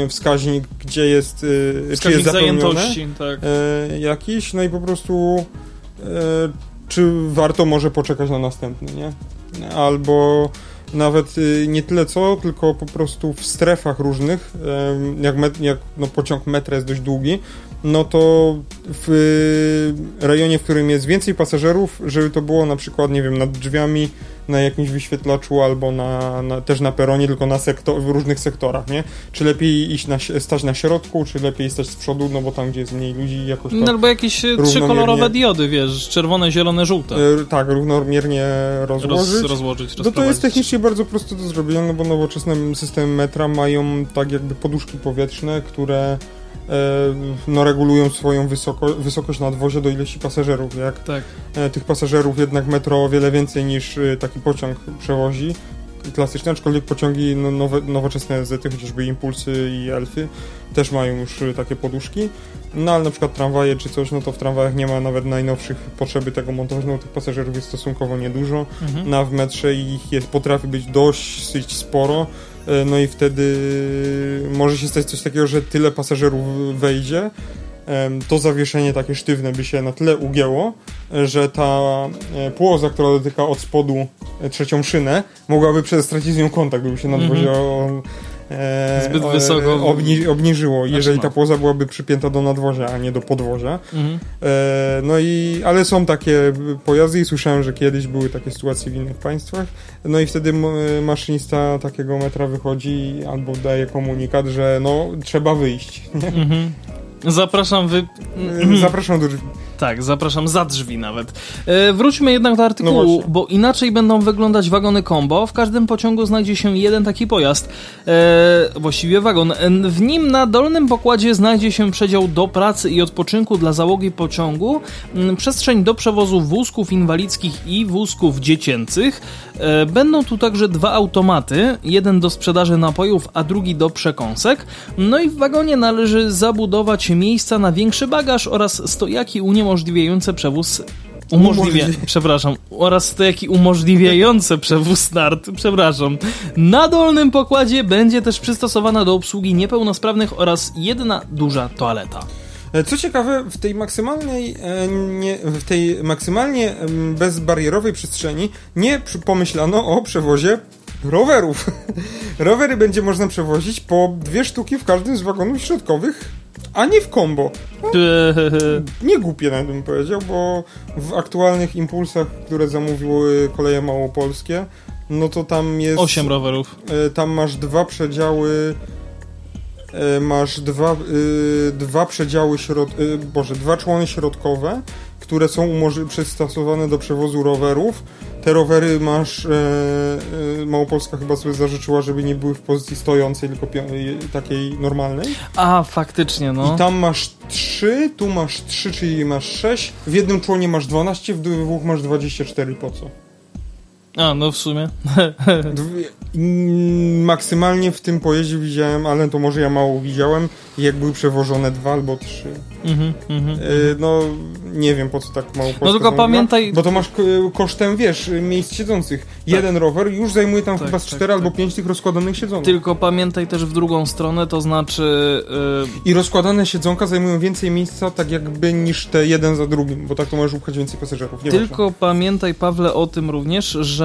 wskaźnik, gdzie jest, y, czy jest zajętości, tak. Y, jakiś, no i po prostu czy warto może poczekać na następny, nie? Albo nawet nie tyle co, tylko po prostu w strefach różnych, jak, met, jak no, pociąg metra jest dość długi, no to w rejonie, w którym jest więcej pasażerów, żeby to było na przykład, nie wiem, nad drzwiami na jakimś wyświetlaczu albo na, na też na peronie, tylko na sektor, w różnych sektorach, nie? Czy lepiej iść na, stać na środku, czy lepiej stać z przodu, no bo tam, gdzie jest mniej ludzi, jakoś No albo jakieś e, trzy kolorowe diody, wiesz, czerwone, zielone, żółte. E, tak, równomiernie rozłożyć. Roz, rozłożyć, No to jest technicznie bardzo prosto do zrobienia, no bo nowoczesne systemy metra mają tak jakby poduszki powietrzne, które no, regulują swoją wysoko, wysokość nadwozia do ilości pasażerów. Jak tak. E, tych pasażerów jednak metro o wiele więcej niż e, taki pociąg przewozi, klasyczne, aczkolwiek pociągi no, nowe, nowoczesne zety, chociażby Impulsy i Elfy, też mają już takie poduszki. No ale na przykład tramwaje czy coś, no to w tramwajach nie ma nawet najnowszych potrzeby tego montować, no tych pasażerów jest stosunkowo niedużo. Mhm. Na w metrze ich jest, potrafi być dość sporo. E, no i wtedy może się stać coś takiego, że tyle pasażerów wejdzie, to zawieszenie takie sztywne by się na tyle ugięło, że ta e, płoza, która dotyka od spodu e, trzecią szynę, mogłaby stracić z nią kontakt, gdyby się nadwozie mm -hmm zbyt wysoko obni obniżyło, jeżeli ta płoza byłaby przypięta do nadwozia, a nie do podwozia. Mhm. E, no i, ale są takie pojazdy i słyszałem, że kiedyś były takie sytuacje w innych państwach. No i wtedy maszynista takiego metra wychodzi albo daje komunikat, że no trzeba wyjść. Mhm. Zapraszam wy... Zapraszam do drzwi. Tak, zapraszam za drzwi nawet. E, wróćmy jednak do artykułu, no bo inaczej będą wyglądać wagony combo. W każdym pociągu znajdzie się jeden taki pojazd, e, właściwie wagon. W nim na dolnym pokładzie znajdzie się przedział do pracy i odpoczynku dla załogi pociągu, przestrzeń do przewozu wózków inwalidzkich i wózków dziecięcych. E, będą tu także dwa automaty, jeden do sprzedaży napojów, a drugi do przekąsek. No i w wagonie należy zabudować miejsca na większy bagaż oraz stojaki uniemożliwiające przewóz Umożliwia, przepraszam, oraz stojaki umożliwiające przewóz nart, przepraszam. Na dolnym pokładzie będzie też przystosowana do obsługi niepełnosprawnych oraz jedna duża toaleta. E, co ciekawe, w tej maksymalnej, e, nie, w tej maksymalnie bezbarierowej przestrzeni nie pomyślano o przewozie rowerów. [LAUGHS] Rowery będzie można przewozić po dwie sztuki w każdym z wagonów środkowych, a nie w combo. No, nie głupie nawet bym powiedział, bo w aktualnych impulsach, które zamówiły koleje małopolskie, no to tam jest... Osiem rowerów. E, tam masz dwa przedziały E, masz dwa, y, dwa przedziały środ... Y, Boże, dwa człony środkowe, które są przystosowane do przewozu rowerów. Te rowery masz, e, e, Małopolska chyba sobie zażyczyła, żeby nie były w pozycji stojącej, tylko takiej normalnej. A, faktycznie, no. I tam masz trzy, tu masz trzy, czyli masz sześć. W jednym członie masz 12, w dwóch masz 24, po co? A, no w sumie. [LAUGHS] Maksymalnie w tym pojeździe widziałem, ale to może ja mało widziałem, jak były przewożone dwa albo trzy. Mm -hmm, no, nie wiem po co tak mało No tylko pamiętaj... Bo to masz kosztem, wiesz, miejsc siedzących. Tak. Jeden rower już zajmuje tam tak, chyba z tak, cztery tak, albo pięć tych rozkładanych siedzonek. Tylko pamiętaj też w drugą stronę, to znaczy... Yy... I rozkładane siedzonka zajmują więcej miejsca tak jakby niż te jeden za drugim, bo tak to możesz upchać więcej pasażerów. Nie tylko pamiętaj, Pawle, o tym również, że...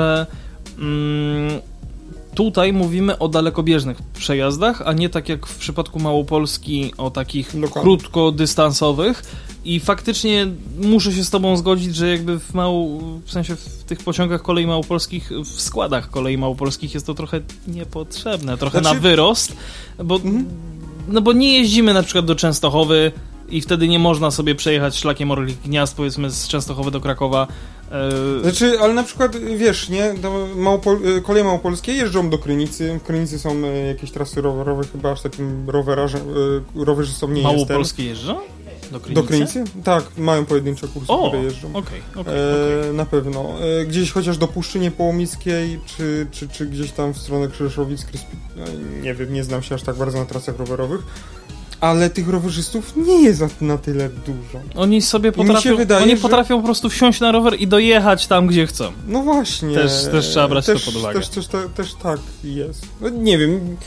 Mm, Tutaj mówimy o dalekobieżnych przejazdach, a nie tak jak w przypadku Małopolski o takich krótkodystansowych. I faktycznie muszę się z tobą zgodzić, że jakby w mał... w sensie w tych pociągach kolei małopolskich, w składach kolei małopolskich jest to trochę niepotrzebne, trochę znaczy... na wyrost, bo, mhm. no bo nie jeździmy na przykład do Częstochowy i wtedy nie można sobie przejechać szlakiem Orlich Gniazd, powiedzmy z Częstochowy do Krakowa znaczy, ale na przykład, wiesz, nie, Małopol e, koleje małopolskie jeżdżą do Krynicy, w Krynicy są e, jakieś trasy rowerowe, chyba aż takim rowerze, rowerzystom nie jestem. Małopolskie jeżdżą? Do Krynicy? do Krynicy? Tak, mają pojedyncze kursy, o, które jeżdżą. Okay, okay, e, okay. Na pewno. E, gdzieś chociaż do Puszczynie Połomickiej, czy, czy, czy gdzieś tam w stronę Krzyżowic, no, nie wiem, nie znam się aż tak bardzo na trasach rowerowych ale tych rowerzystów nie jest na tyle dużo. Oni sobie potrafią, wydaje, oni że... potrafią po prostu wsiąść na rower i dojechać tam, gdzie chcą. No właśnie. Też, też trzeba brać też, to pod uwagę. Też, też, też, też tak jest. No, nie wiem,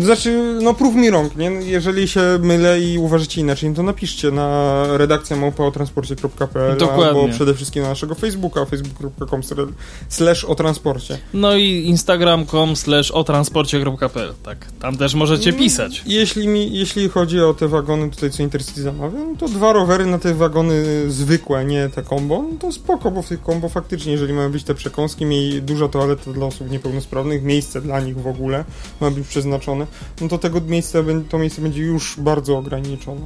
znaczy, no prób mi rąk, nie? Jeżeli się mylę i uważacie inaczej, no to napiszcie na redakcję małpaotransporcie.pl albo przede wszystkim na naszego Facebooka, facebook.com slash o transporcie. No i instagram.com slash o transporcie.pl, tak, tam też możecie mm, pisać. Jeśli, mi, jeśli chodzi o te wagony tutaj, co Intercity zamawia, no to dwa rowery na te wagony zwykłe, nie te combo, no to spoko, bo w tych combo faktycznie, jeżeli mają być te przekąski, miej duża toaleta dla osób niepełnosprawnych, miejsce dla nich w ogóle ma być przeznaczone przeznaczone, no to tego miejsca, to miejsce będzie już bardzo ograniczone.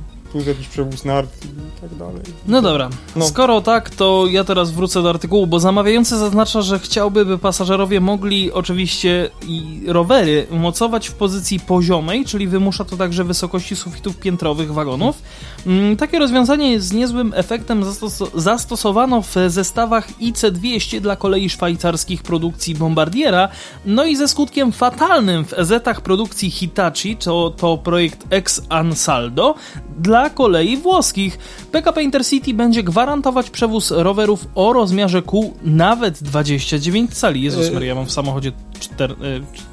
Jakiś przewóz nart i tak dalej. No dobra, no. skoro tak, to ja teraz wrócę do artykułu, bo zamawiający zaznacza, że chciałby, by pasażerowie mogli oczywiście i rowery mocować w pozycji poziomej, czyli wymusza to także wysokości sufitów piętrowych wagonów. Mm, takie rozwiązanie z niezłym efektem zastos zastosowano w zestawach IC200 dla kolei szwajcarskich produkcji Bombardiera, no i ze skutkiem fatalnym w EZ-ach produkcji Hitachi, to, to projekt Ex Ansaldo, dla kolei włoskich. PKP Intercity będzie gwarantować przewóz rowerów o rozmiarze kół nawet 29 cali. Jezus Maria, ja mam w samochodzie 4,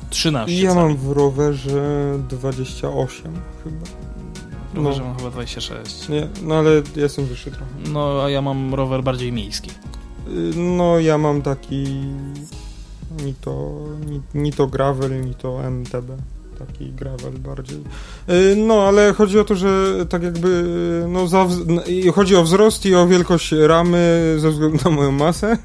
13 Ja cali. mam w rowerze 28 chyba. Rowerze no. mam chyba 26. Nie, no ale jestem wyższy trochę. No, a ja mam rower bardziej miejski. Y, no, ja mam taki ni to, ni, ni to gravel, ni to MTB taki gravel bardziej. Y, no, ale chodzi o to, że tak jakby, y, no, za, chodzi o wzrost i o wielkość ramy ze względu na moją masę.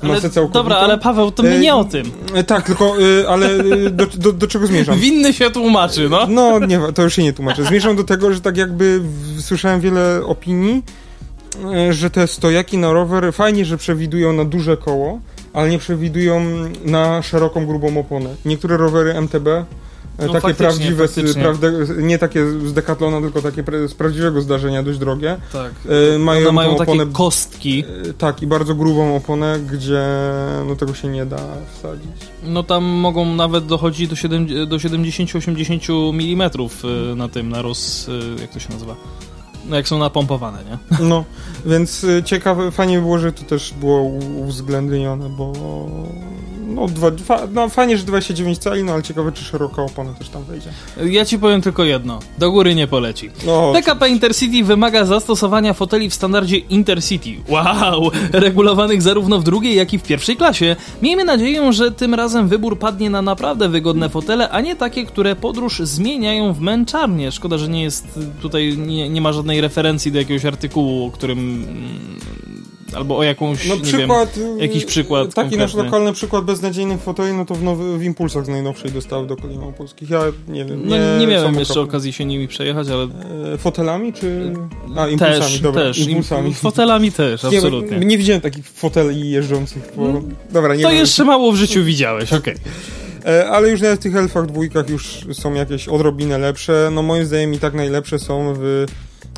Ale, masę całkowitą. Dobra, ale Paweł, to my nie o tym. Tak, tylko, ale do, do, do czego zmierzam? Winny się tłumaczy, no. No, nie, to już się nie tłumaczy. Zmierzam do tego, że tak jakby słyszałem wiele opinii, że te stojaki na rower fajnie, że przewidują na duże koło, ale nie przewidują na szeroką, grubą oponę. Niektóre rowery MTB no, takie prawdziwe, Prawde, nie takie z Decathlona, tylko takie z prawdziwego zdarzenia, dość drogie. Tak. E, mają, mają oponę, takie kostki. E, tak, i bardzo grubą oponę, gdzie no, tego się nie da wsadzić. No tam mogą nawet dochodzić do, 7, do 70-80 mm e, na tym, na roz... E, jak to się nazywa? No jak są napompowane, nie? [LAUGHS] No, więc y, ciekawe, fajnie by było, że to też było uwzględnione, bo no, dwa, dwa, no fajnie, że 29 cali, no ale ciekawe, czy szeroka opona też tam wejdzie. Ja ci powiem tylko jedno. Do góry nie poleci. No, PKP Intercity wymaga zastosowania foteli w standardzie Intercity. Wow! Regulowanych zarówno w drugiej, jak i w pierwszej klasie. Miejmy nadzieję, że tym razem wybór padnie na naprawdę wygodne fotele, a nie takie, które podróż zmieniają w męczarnię. Szkoda, że nie jest tutaj, nie, nie ma żadnej referencji do jakiegoś artykułu, o którym mm, albo o jakąś, no, przykład, wiem, jakiś przykład Taki konkretny. nasz lokalny przykład beznadziejnych foteli, no to w, nowy, w Impulsach z najnowszej dostawy do Kolei Polskich. Ja nie wiem. No, nie, nie miałem jeszcze okazji się nimi przejechać, ale... E, fotelami czy... A, impulsami, też, dobra. Też, impulsami. Fotelami też, absolutnie. Nie, nie widziałem takich foteli jeżdżących po... Mm. Dobra, nie To wiem. jeszcze mało w życiu widziałeś, okej. Okay. E, ale już nawet w tych elfach dwójkach już są jakieś odrobinę lepsze. No moim zdaniem i tak najlepsze są w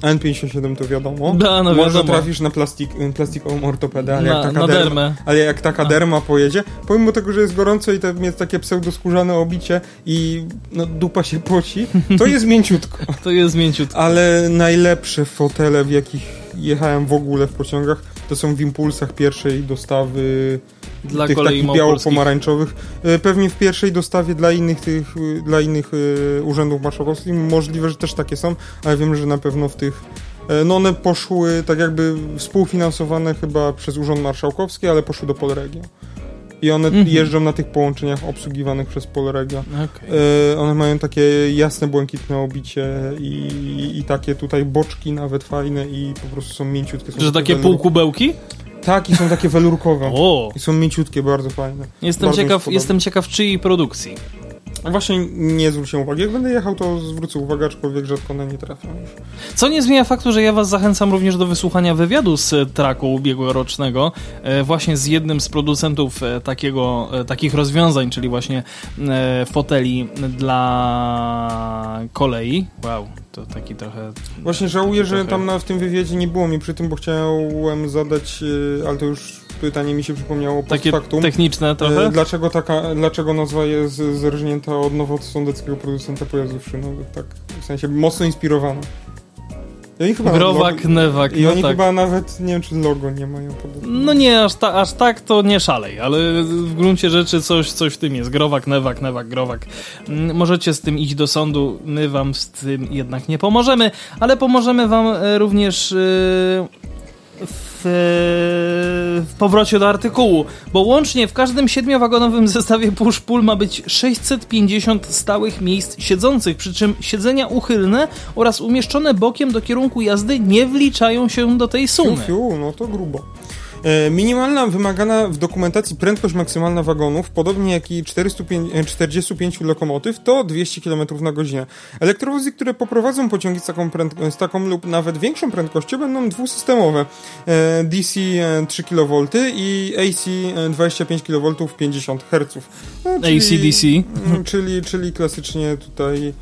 N57 to wiadomo. Da, no Może wiadomo. trafisz na plastik, plastikową ortopedę, ale, na, jak taka derma, ale jak taka A. derma pojedzie, pomimo tego, że jest gorąco i to jest takie pseudoskórzane obicie i no, dupa się poci, to jest [LAUGHS] mięciutko. to jest mięciutko. Ale najlepsze fotele, w jakich jechałem w ogóle w pociągach, to są w impulsach pierwszej dostawy dla tych kolei takich biało-pomarańczowych. E, pewnie w pierwszej dostawie dla innych tych, dla innych e, urzędów marszałkowskich możliwe, że też takie są, ale wiem, że na pewno w tych e, no one poszły tak jakby współfinansowane chyba przez Urząd Marszałkowski, ale poszły do Polregio. I one mhm. jeżdżą na tych połączeniach obsługiwanych przez Polregio. Okay. E, one mają takie jasne, błękitne obicie i, i, takie tutaj boczki nawet fajne i po prostu są mięciutkie. Są że takie półkubełki? Tak, i są takie [LAUGHS] welurkowe. O. I są mięciutkie, bardzo fajne. Jestem, bardzo ciekaw, jestem ciekaw czyjej produkcji. Właśnie nie zwróciłem uwagi. Jak będę jechał, to zwrócę uwagę, aczkolwiek rzadko na nie trafiam już. Co nie zmienia faktu, że ja was zachęcam również do wysłuchania wywiadu z traku ubiegłorocznego, e, właśnie z jednym z producentów e, takiego, e, takich rozwiązań, czyli właśnie foteli dla kolei. Wow, to taki trochę... Właśnie żałuję, trochę... że tam na, w tym wywiadzie nie było mi przy tym, bo chciałem zadać, ale to już pytanie mi się przypomniało post Takie factum. techniczne trochę? Dlaczego, taka, dlaczego nazwa jest zerżnięta od nowosądeckiego producenta pojazdów szynowych? Tak, w sensie mocno inspirowana. I oni chyba Growak, logo, Newak. I no oni tak. chyba nawet, nie wiem, czy logo nie mają podobnego. No nie, aż, ta, aż tak to nie szalej, ale w gruncie rzeczy coś, coś w tym jest. Growak, Newak, Newak, Growak. Mm, możecie z tym iść do sądu, my wam z tym jednak nie pomożemy, ale pomożemy wam e, również yy, w w powrocie do artykułu, bo łącznie w każdym siedmiowagonowym zestawie push-pull ma być 650 stałych miejsc siedzących, przy czym siedzenia uchylne oraz umieszczone bokiem do kierunku jazdy nie wliczają się do tej sumy. Fiu, fiu, no to grubo. E, minimalna wymagana w dokumentacji prędkość maksymalna wagonów, podobnie jak i 445 e, lokomotyw, to 200 km na godzinę. Elektrowozy, które poprowadzą pociągi z taką, z taką lub nawet większą prędkością będą dwusystemowe. DC 3 kV i AC 25 kV 50 Hz. No, czyli, AC-DC. Czyli, czyli klasycznie tutaj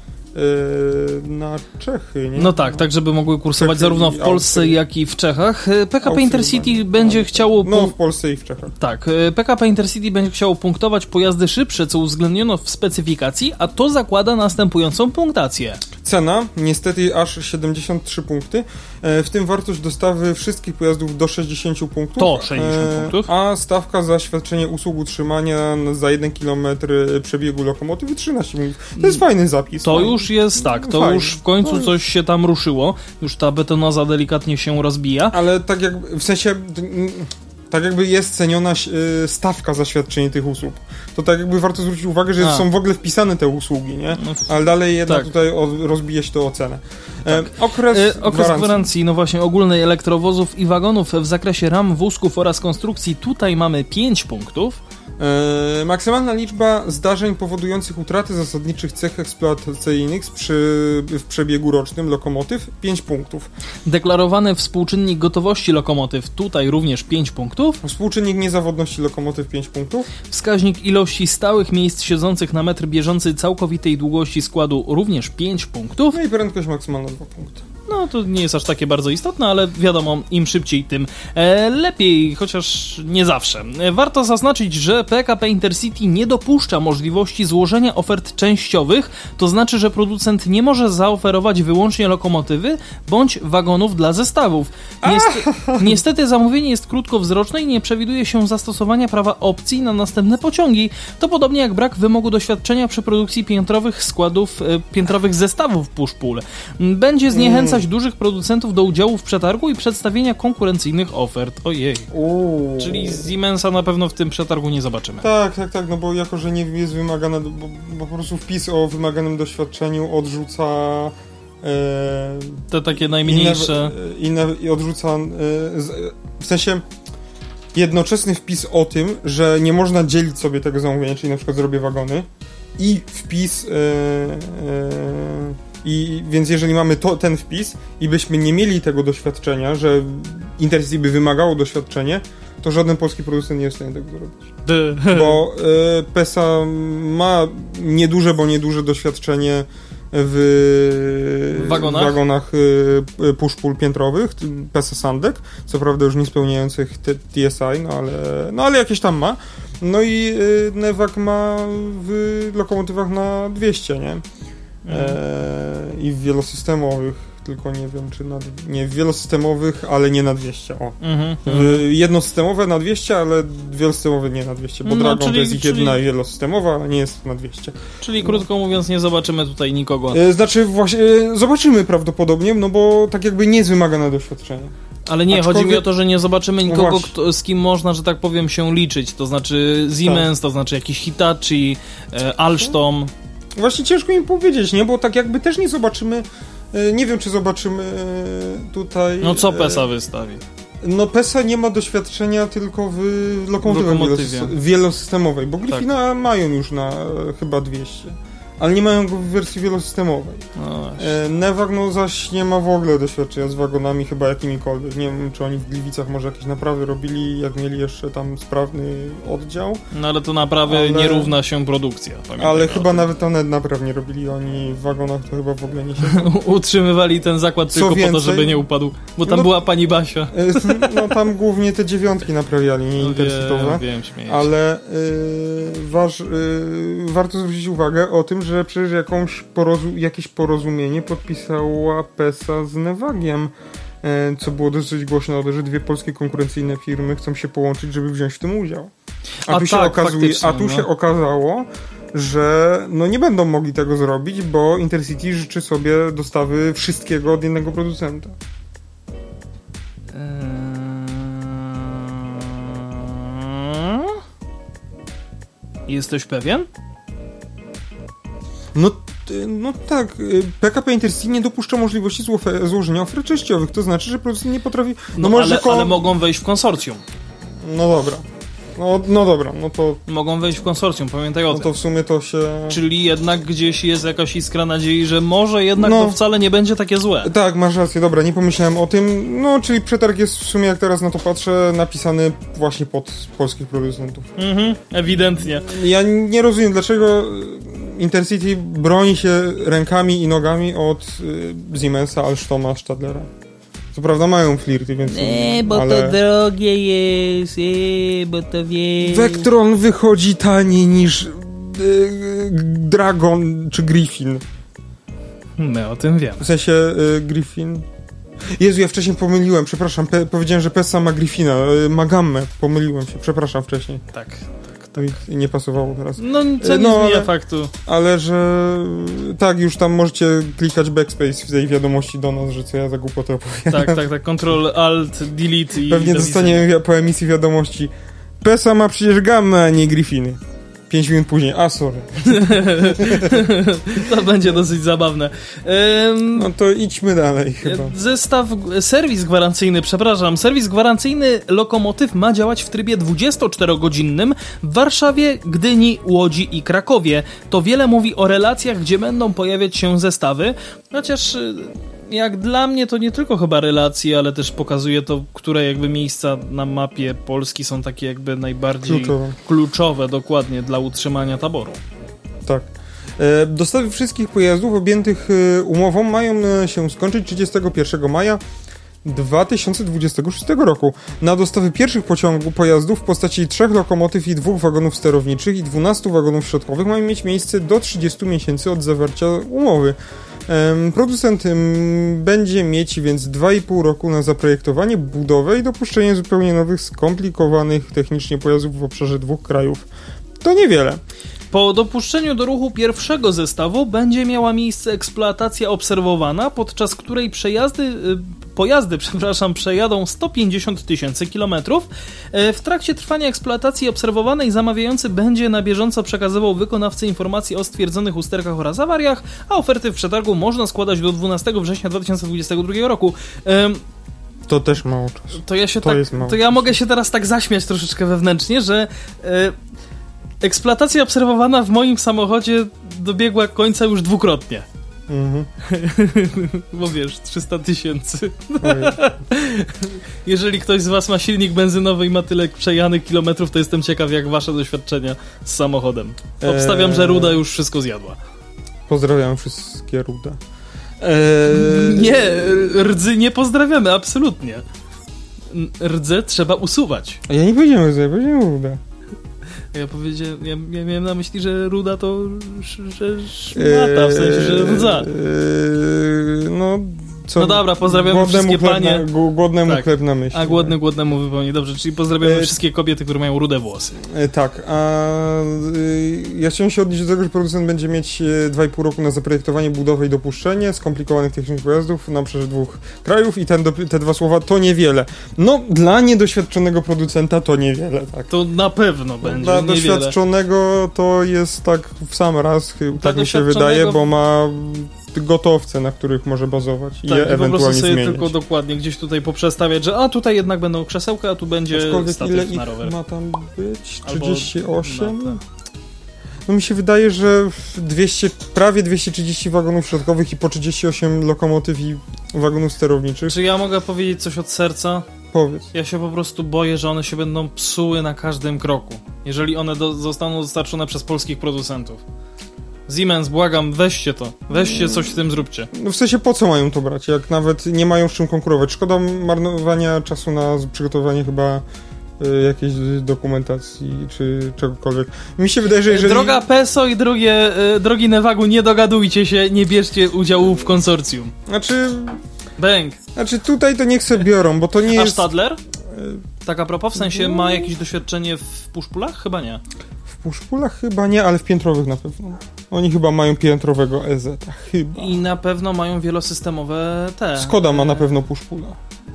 na Czechy, nie? No tak, tak żeby mogły kursować Czechy zarówno w Polsce, Austrii. jak i w Czechach. PKP Austrii Intercity będzie chciało... No, w Polsce i w Czechach. Tak, PKP Intercity będzie chciało punktować pojazdy szybsze, co uwzględniono w specyfikacji, a to zakłada następującą punktację. Cena, niestety aż 73 punkty, w tym wartość dostawy wszystkich pojazdów do 60 punktów. To 60 punktów. A stawka za świadczenie usług utrzymania za 1 km przebiegu lokomotywy 13 punktów. To jest fajny zapis. To już już jest tak, to Fajnie. już w końcu no coś się tam ruszyło. Już ta betonoza delikatnie się rozbija. Ale tak jak w sensie tak jakby jest ceniona stawka za świadczenie tych usług. To tak jakby warto zwrócić uwagę, że A. są w ogóle wpisane te usługi, nie? No, Ale dalej jednak tak. tutaj rozbije się to o cenę. E, tak. okres, e, okres gwarancji. gwarancji, no właśnie ogólnej elektrowozów i wagonów w zakresie ram, wózków oraz konstrukcji. Tutaj mamy 5 punktów. E, maksymalna liczba zdarzeń powodujących utratę zasadniczych cech eksploatacyjnych przy, w przebiegu rocznym lokomotyw 5 punktów. Deklarowany współczynnik gotowości lokomotyw tutaj również 5 punktów. Współczynnik niezawodności lokomotyw 5 punktów. Wskaźnik ilości stałych miejsc siedzących na metr bieżący całkowitej długości składu również 5 punktów. No i prędkość maksymalna 2 punkty. No to nie jest aż takie bardzo istotne, ale wiadomo, im szybciej, tym e, lepiej, chociaż nie zawsze. E, warto zaznaczyć, że PKP Intercity nie dopuszcza możliwości złożenia ofert częściowych, to znaczy, że producent nie może zaoferować wyłącznie lokomotywy bądź wagonów dla zestawów. Niestety, [LAUGHS] niestety zamówienie jest krótkowzroczne i nie przewiduje się zastosowania prawa opcji na następne pociągi. To podobnie jak brak wymogu doświadczenia przy produkcji piętrowych składów, e, piętrowych zestawów push-pull. Będzie zniechęcać dużych producentów do udziału w przetargu i przedstawienia konkurencyjnych ofert. Ojej. Uuu. Czyli Siemensa na pewno w tym przetargu nie zobaczymy. Tak, tak, tak, no bo jako, że nie jest wymagane, bo, bo po prostu wpis o wymaganym doświadczeniu odrzuca e, te takie najmniejsze. Inne, inne odrzuca e, w sensie jednoczesny wpis o tym, że nie można dzielić sobie tego zamówienia, czyli na przykład zrobię wagony i wpis e i więc jeżeli mamy to, ten wpis i byśmy nie mieli tego doświadczenia, że Intercity by wymagało doświadczenie, to żaden polski producent nie jest w stanie tego zrobić. [LAUGHS] Bo y, PESA ma nieduże, bo nieduże doświadczenie w wagonach, wagonach y, push-pull piętrowych, PESA Sandek, co prawda już nie spełniających TSI, no ale, no ale jakieś tam ma. No i y, Nevak ma w lokomotywach na 200, nie? E, i w wielosystemowych, tylko nie wiem czy na, nie w wielosystemowych, ale nie na 200. O. Mhm, jednosystemowe na 200, ale wielosystemowe nie na 200, bo no, Dragon czyli, to jest ich czyli... jedna wielosystemowa, a nie jest na 200. Czyli no. krótko mówiąc nie zobaczymy tutaj nikogo. E, znaczy właśnie e, zobaczymy prawdopodobnie, no bo tak jakby nie jest wymagane doświadczenie. Ale nie, Aczkolwiek... chodzi mi o to, że nie zobaczymy nikogo, no kto, z kim można, że tak powiem, się liczyć. To znaczy Siemens, tak. to znaczy jakiś Hitachi, e, Alstom. Właśnie ciężko mi powiedzieć, nie? Bo tak jakby też nie zobaczymy. E, nie wiem, czy zobaczymy e, tutaj. No co PESA wystawi? No PESA nie ma doświadczenia tylko w lokomotywie wielosystemowej, bo Griffina tak. mają już na chyba 200 ale nie mają go w wersji wielosystemowej. No e, no zaś nie ma w ogóle doświadczenia z wagonami chyba jakimikolwiek. Nie wiem, czy oni w Gliwicach może jakieś naprawy robili, jak mieli jeszcze tam sprawny oddział. No ale to naprawy ale... nie równa się produkcja. Ale chyba nawet to napraw nie robili oni w wagonach, to chyba w ogóle nie się... [LAUGHS] Utrzymywali ten zakład Co tylko więcej, po to, żeby nie upadł, bo tam no, była pani Basia. E, [LAUGHS] no tam głównie te dziewiątki naprawiali, nie no, intercitowe. Wiem, wiem, Ale yy, waż, yy, warto zwrócić uwagę o tym, że przecież jakąś porozu jakieś porozumienie podpisała PESA z Nevagiem, e, co było dosyć głośno, że dwie polskie konkurencyjne firmy chcą się połączyć, żeby wziąć w tym udział. A, a tu, się, tak, okazuje, a tu no. się okazało, że no nie będą mogli tego zrobić, bo Intercity życzy sobie dostawy wszystkiego od jednego producenta. Eee... Jesteś pewien? No, no tak, PKP Intercity nie dopuszcza możliwości złożenia ofert częściowych, to znaczy, że producent nie potrafi... No, no może ale, ale mogą wejść w konsorcjum. No dobra. No, no dobra, no to... Mogą wejść w konsorcjum, pamiętaj o no tym. No to w sumie to się... Czyli jednak gdzieś jest jakaś iskra nadziei, że może jednak no, to wcale nie będzie takie złe. Tak, masz rację, dobra, nie pomyślałem o tym. No, czyli przetarg jest w sumie, jak teraz na to patrzę, napisany właśnie pod polskich producentów. Mhm, ewidentnie. Ja nie rozumiem, dlaczego Intercity broni się rękami i nogami od y, Siemensa, Alstoma, Stadlera. Co prawda mają flirty, więc... Nie, bo ale... to drogie jest, nie, bo to wie... Vectron wychodzi taniej niż y, Dragon czy Griffin. My o tym wiem. W sensie y, Griffin... Jezu, ja wcześniej pomyliłem, przepraszam, powiedziałem, że Pesa ma Griffina, y, ma Gammę, pomyliłem się, przepraszam wcześniej. Tak to mi nie pasowało teraz. No, co nie no, zmienia ale, faktu. Ale że tak, już tam możecie klikać backspace w tej wiadomości do nas, że co ja za głupotę opowiadam. Tak, tak, tak, Control Alt, Delete i... Pewnie dostanie po emisji wiadomości PESA ma przecież gamę, a nie Griffiny. 5 minut później, a sorry. [LAUGHS] to będzie dosyć zabawne. Um, no to idźmy dalej chyba. Zestaw, serwis gwarancyjny, przepraszam, serwis gwarancyjny Lokomotyw ma działać w trybie 24-godzinnym w Warszawie, Gdyni, Łodzi i Krakowie. To wiele mówi o relacjach, gdzie będą pojawiać się zestawy, chociaż jak dla mnie to nie tylko chyba relacje, ale też pokazuje to, które jakby miejsca na mapie Polski są takie jakby najbardziej kluczowe, kluczowe dokładnie dla utrzymania taboru. Tak. E, dostawy wszystkich pojazdów objętych e, umową mają e, się skończyć 31 maja 2026 roku. Na dostawy pierwszych pociągu pojazdów w postaci trzech lokomotyw i dwóch wagonów sterowniczych i 12 wagonów środkowych mają mieć miejsce do 30 miesięcy od zawarcia umowy. Producent będzie mieć więc 2,5 roku na zaprojektowanie, budowę i dopuszczenie zupełnie nowych, skomplikowanych technicznie pojazdów w obszarze dwóch krajów. To niewiele. Po dopuszczeniu do ruchu pierwszego zestawu będzie miała miejsce eksploatacja obserwowana, podczas której przejazdy, y, pojazdy [LAUGHS] przepraszam, przejadą 150 tysięcy kilometrów. E, w trakcie trwania eksploatacji obserwowanej zamawiający będzie na bieżąco przekazywał wykonawcy informacji o stwierdzonych usterkach oraz awariach, a oferty w przetargu można składać do 12 września 2022 roku. To też mało czasu. To ja się to tak, to ja mogę się teraz tak zaśmiać troszeczkę wewnętrznie, że e, eksploatacja obserwowana w moim samochodzie dobiegła końca już dwukrotnie. Mhm. [LAUGHS] Bo wiesz, 300 tysięcy. [LAUGHS] Jeżeli ktoś z Was ma silnik benzynowy i ma tyle przejanych kilometrów, to jestem ciekaw, jak Wasze doświadczenia z samochodem. Obstawiam, że Ruda już wszystko zjadła. Pozdrawiam wszystkie Ruda. Eee... Nie, rdzy nie pozdrawiamy, absolutnie. Rdzę trzeba usuwać. Ja nie powiedziałem rdzy, ja powiedziałem Ruda. Ja powiedziałem, ja, ja, miałem na myśli, że ruda to że szmata, w sensie, że rdza. Eee, no, co no dobra, pozdrawiam wszystkie panie. Na, głodnemu tak. chleb na myśli. A głodny głodnemu wypełni. Dobrze, czyli pozdrawiamy e... wszystkie kobiety, które mają rude włosy. E, tak, a y, ja chciałem się odnieść do tego, że producent będzie mieć 2,5 e, roku na zaprojektowanie, budowę i dopuszczenie skomplikowanych technicznych pojazdów na obszarze dwóch krajów i ten, te dwa słowa to niewiele. No, dla niedoświadczonego producenta to niewiele, tak. To na pewno będzie Dla niewiele. doświadczonego to jest tak w sam raz, tak mi się wydaje, bo ma gotowce, na których może bazować tak, i je ewentualnie po prostu sobie zmieniać. tylko dokładnie gdzieś tutaj poprzestawiać, że a tutaj jednak będą krzesełka, a tu będzie Aczkolwiek statyw ile na rower. ma tam być? 38? Albo, no, no mi się wydaje, że 200, prawie 230 wagonów środkowych i po 38 lokomotyw i wagonów sterowniczych. Czy ja mogę powiedzieć coś od serca? Powiedz. Ja się po prostu boję, że one się będą psuły na każdym kroku, jeżeli one do, zostaną dostarczone przez polskich producentów. Siemens, błagam, weźcie to. Weźcie coś z tym zróbcie. No w sensie po co mają to brać, jak nawet nie mają z czym konkurować? Szkoda marnowania czasu na przygotowanie chyba y, jakiejś dokumentacji czy czegokolwiek. Mi się wydaje, że jeżeli... Droga PESO i drogie, y, drogi Newagu, nie dogadujcie się, nie bierzcie udziału w konsorcjum. Znaczy... Bęk. Znaczy tutaj to niech sobie biorą, bo to nie A jest... A Stadler? Tak a propos, w sensie ma jakieś doświadczenie w puszpulach? Chyba nie. Puszpulach chyba nie, ale w piętrowych na pewno. Oni chyba mają piętrowego EZ, chyba. I na pewno mają wielosystemowe te. Skoda ma na pewno puszpula.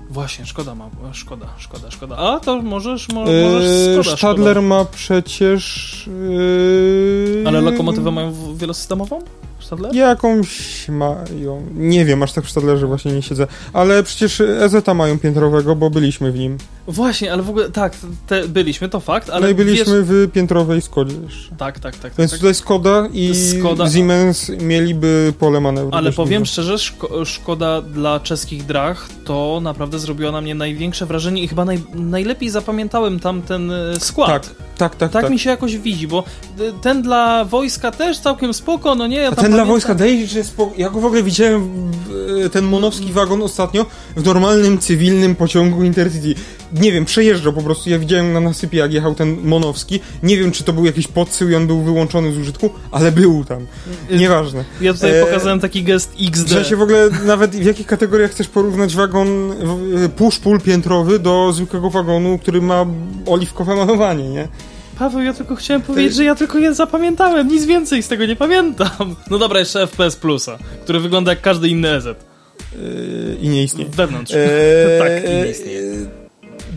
Właśnie, szkoda ma, szkoda, szkoda, szkoda. A to możesz, mo, możesz Skoda, Stadler szkoda. ma przecież... Yy... Ale lokomotywę mają wielosystemową? Stadler? Jakąś mają. Nie wiem, aż tak w Stadlerze właśnie nie siedzę. Ale przecież EZ mają piętrowego, bo byliśmy w nim. Właśnie, ale w ogóle tak, te, byliśmy, to fakt, ale. No i byliśmy wiesz... w piętrowej Skodzie jeszcze. Tak, tak, tak. Więc tak, tutaj Skoda i Skoda... Siemens mieliby pole manewru. Ale powiem szczerze, szko Szkoda dla czeskich drach to naprawdę zrobiła na mnie największe wrażenie i chyba naj najlepiej zapamiętałem tam ten e, skład. Tak, tak, tak. Tak, tak. mi się jakoś widzi, bo e, ten dla wojska też całkiem spoko, no nie? Ja ten dla wojska daje, że spoko. Ja go w ogóle widziałem e, ten monowski wagon ostatnio w normalnym, cywilnym pociągu Intercity. Nie wiem, przejeżdżał po prostu. Ja widziałem na nasypie, jak jechał ten monowski. Nie wiem, czy to był jakiś podsył i on był wyłączony z użytku, ale był tam. Nieważne. Ja tutaj e... pokazałem taki gest XD. Że się w ogóle nawet w jakich kategoriach chcesz porównać wagon push-pull piętrowy do zwykłego wagonu, który ma oliwkowe malowanie, nie? Paweł, ja tylko chciałem powiedzieć, że ja tylko je zapamiętałem, nic więcej z tego nie pamiętam. No dobra, jeszcze FPS Plusa, który wygląda jak każdy inny EZ. Yy, I nie istnieje. Wewnątrz. Eee, [LAUGHS] tak, i nie istnieje.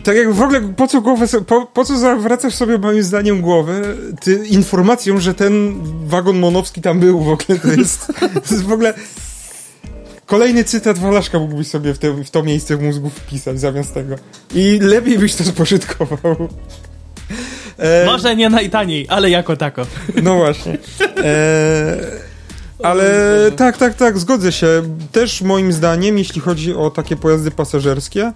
Tak jak w ogóle, po co głowę, po, po co zawracasz sobie moim zdaniem głowę ty, informacją, że ten wagon monowski tam był w ogóle, to jest, [LAUGHS] to jest w ogóle... Kolejny cytat Walaszka mógłbyś sobie w, te, w to miejsce w mózgu wpisać zamiast tego. I lepiej byś to spożytkował. E... Może nie najtaniej, ale jako tako. No właśnie. E... Ale tak, tak, tak, zgodzę się. Też moim zdaniem, jeśli chodzi o takie pojazdy pasażerskie,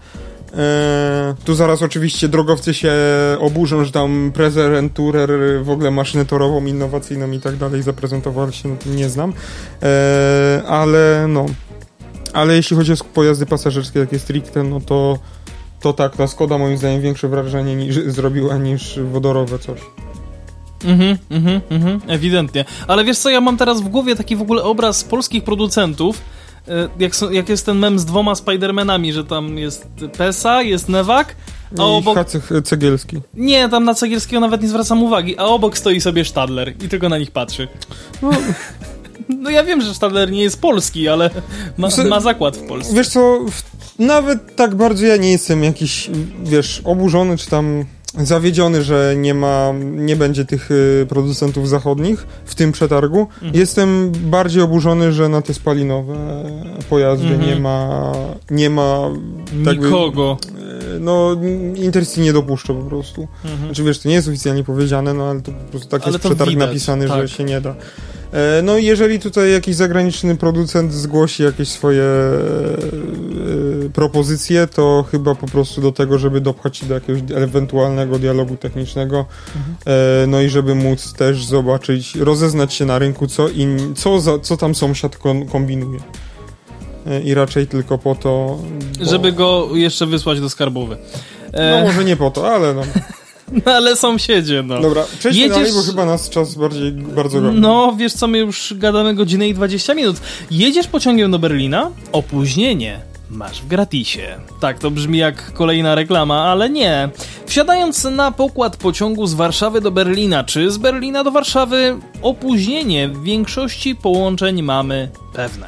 E, tu zaraz oczywiście drogowcy się oburzą, że tam Prezer Tourer w ogóle maszynę torową, innowacyjną i tak dalej zaprezentowali się, no, nie znam. E, ale no, ale jeśli chodzi o pojazdy pasażerskie takie stricte, no to to tak, ta Skoda moim zdaniem większe wrażenie niż, zrobiła niż wodorowe coś. Mhm, mhm, mhm, ewidentnie. Ale wiesz co, ja mam teraz w głowie taki w ogóle obraz polskich producentów, e, jak, są, jak jest ten mem z dwoma Spidermanami, że tam jest Pesa, jest Newak, a obok... Cegielski. Nie, tam na Cegielskiego nawet nie zwracam uwagi, a obok stoi sobie Stadler i tylko na nich patrzy. No, [LAUGHS] no ja wiem, że Stadler nie jest polski, ale ma, ma zakład w Polsce. Wiesz co, nawet tak bardzo ja nie jestem jakiś, wiesz, oburzony, czy tam zawiedziony, że nie ma, nie będzie tych y, producentów zachodnich w tym przetargu. Mhm. Jestem bardziej oburzony, że na te spalinowe pojazdy mhm. nie ma, nie ma tak nikogo. By, no, Intercity nie dopuszcza po prostu. Mhm. Znaczy wiesz, to nie jest oficjalnie powiedziane, no ale to po prostu tak ale jest przetarg widać, napisany, tak. że się nie da. E, no i jeżeli tutaj jakiś zagraniczny producent zgłosi jakieś swoje e, e, propozycje, to chyba po prostu do tego, żeby dopchać się do jakiegoś ewentualnego dialogu technicznego, mhm. no i żeby móc też zobaczyć, rozeznać się na rynku, co, in, co, za, co tam sąsiad kombinuje. I raczej tylko po to. Bo... Żeby go jeszcze wysłać do skarbowy. No może nie po to, ale no. [LAUGHS] No ale sąsiedzie, no. Dobra, przejdźmy Jedziesz... dalej, bo chyba nas czas bardziej, bardzo goni. No, wiesz co, my już gadamy godzinę i 20 minut. Jedziesz pociągiem do Berlina? Opóźnienie masz w gratisie. Tak, to brzmi jak kolejna reklama, ale nie. Wsiadając na pokład pociągu z Warszawy do Berlina, czy z Berlina do Warszawy, opóźnienie w większości połączeń mamy pewne.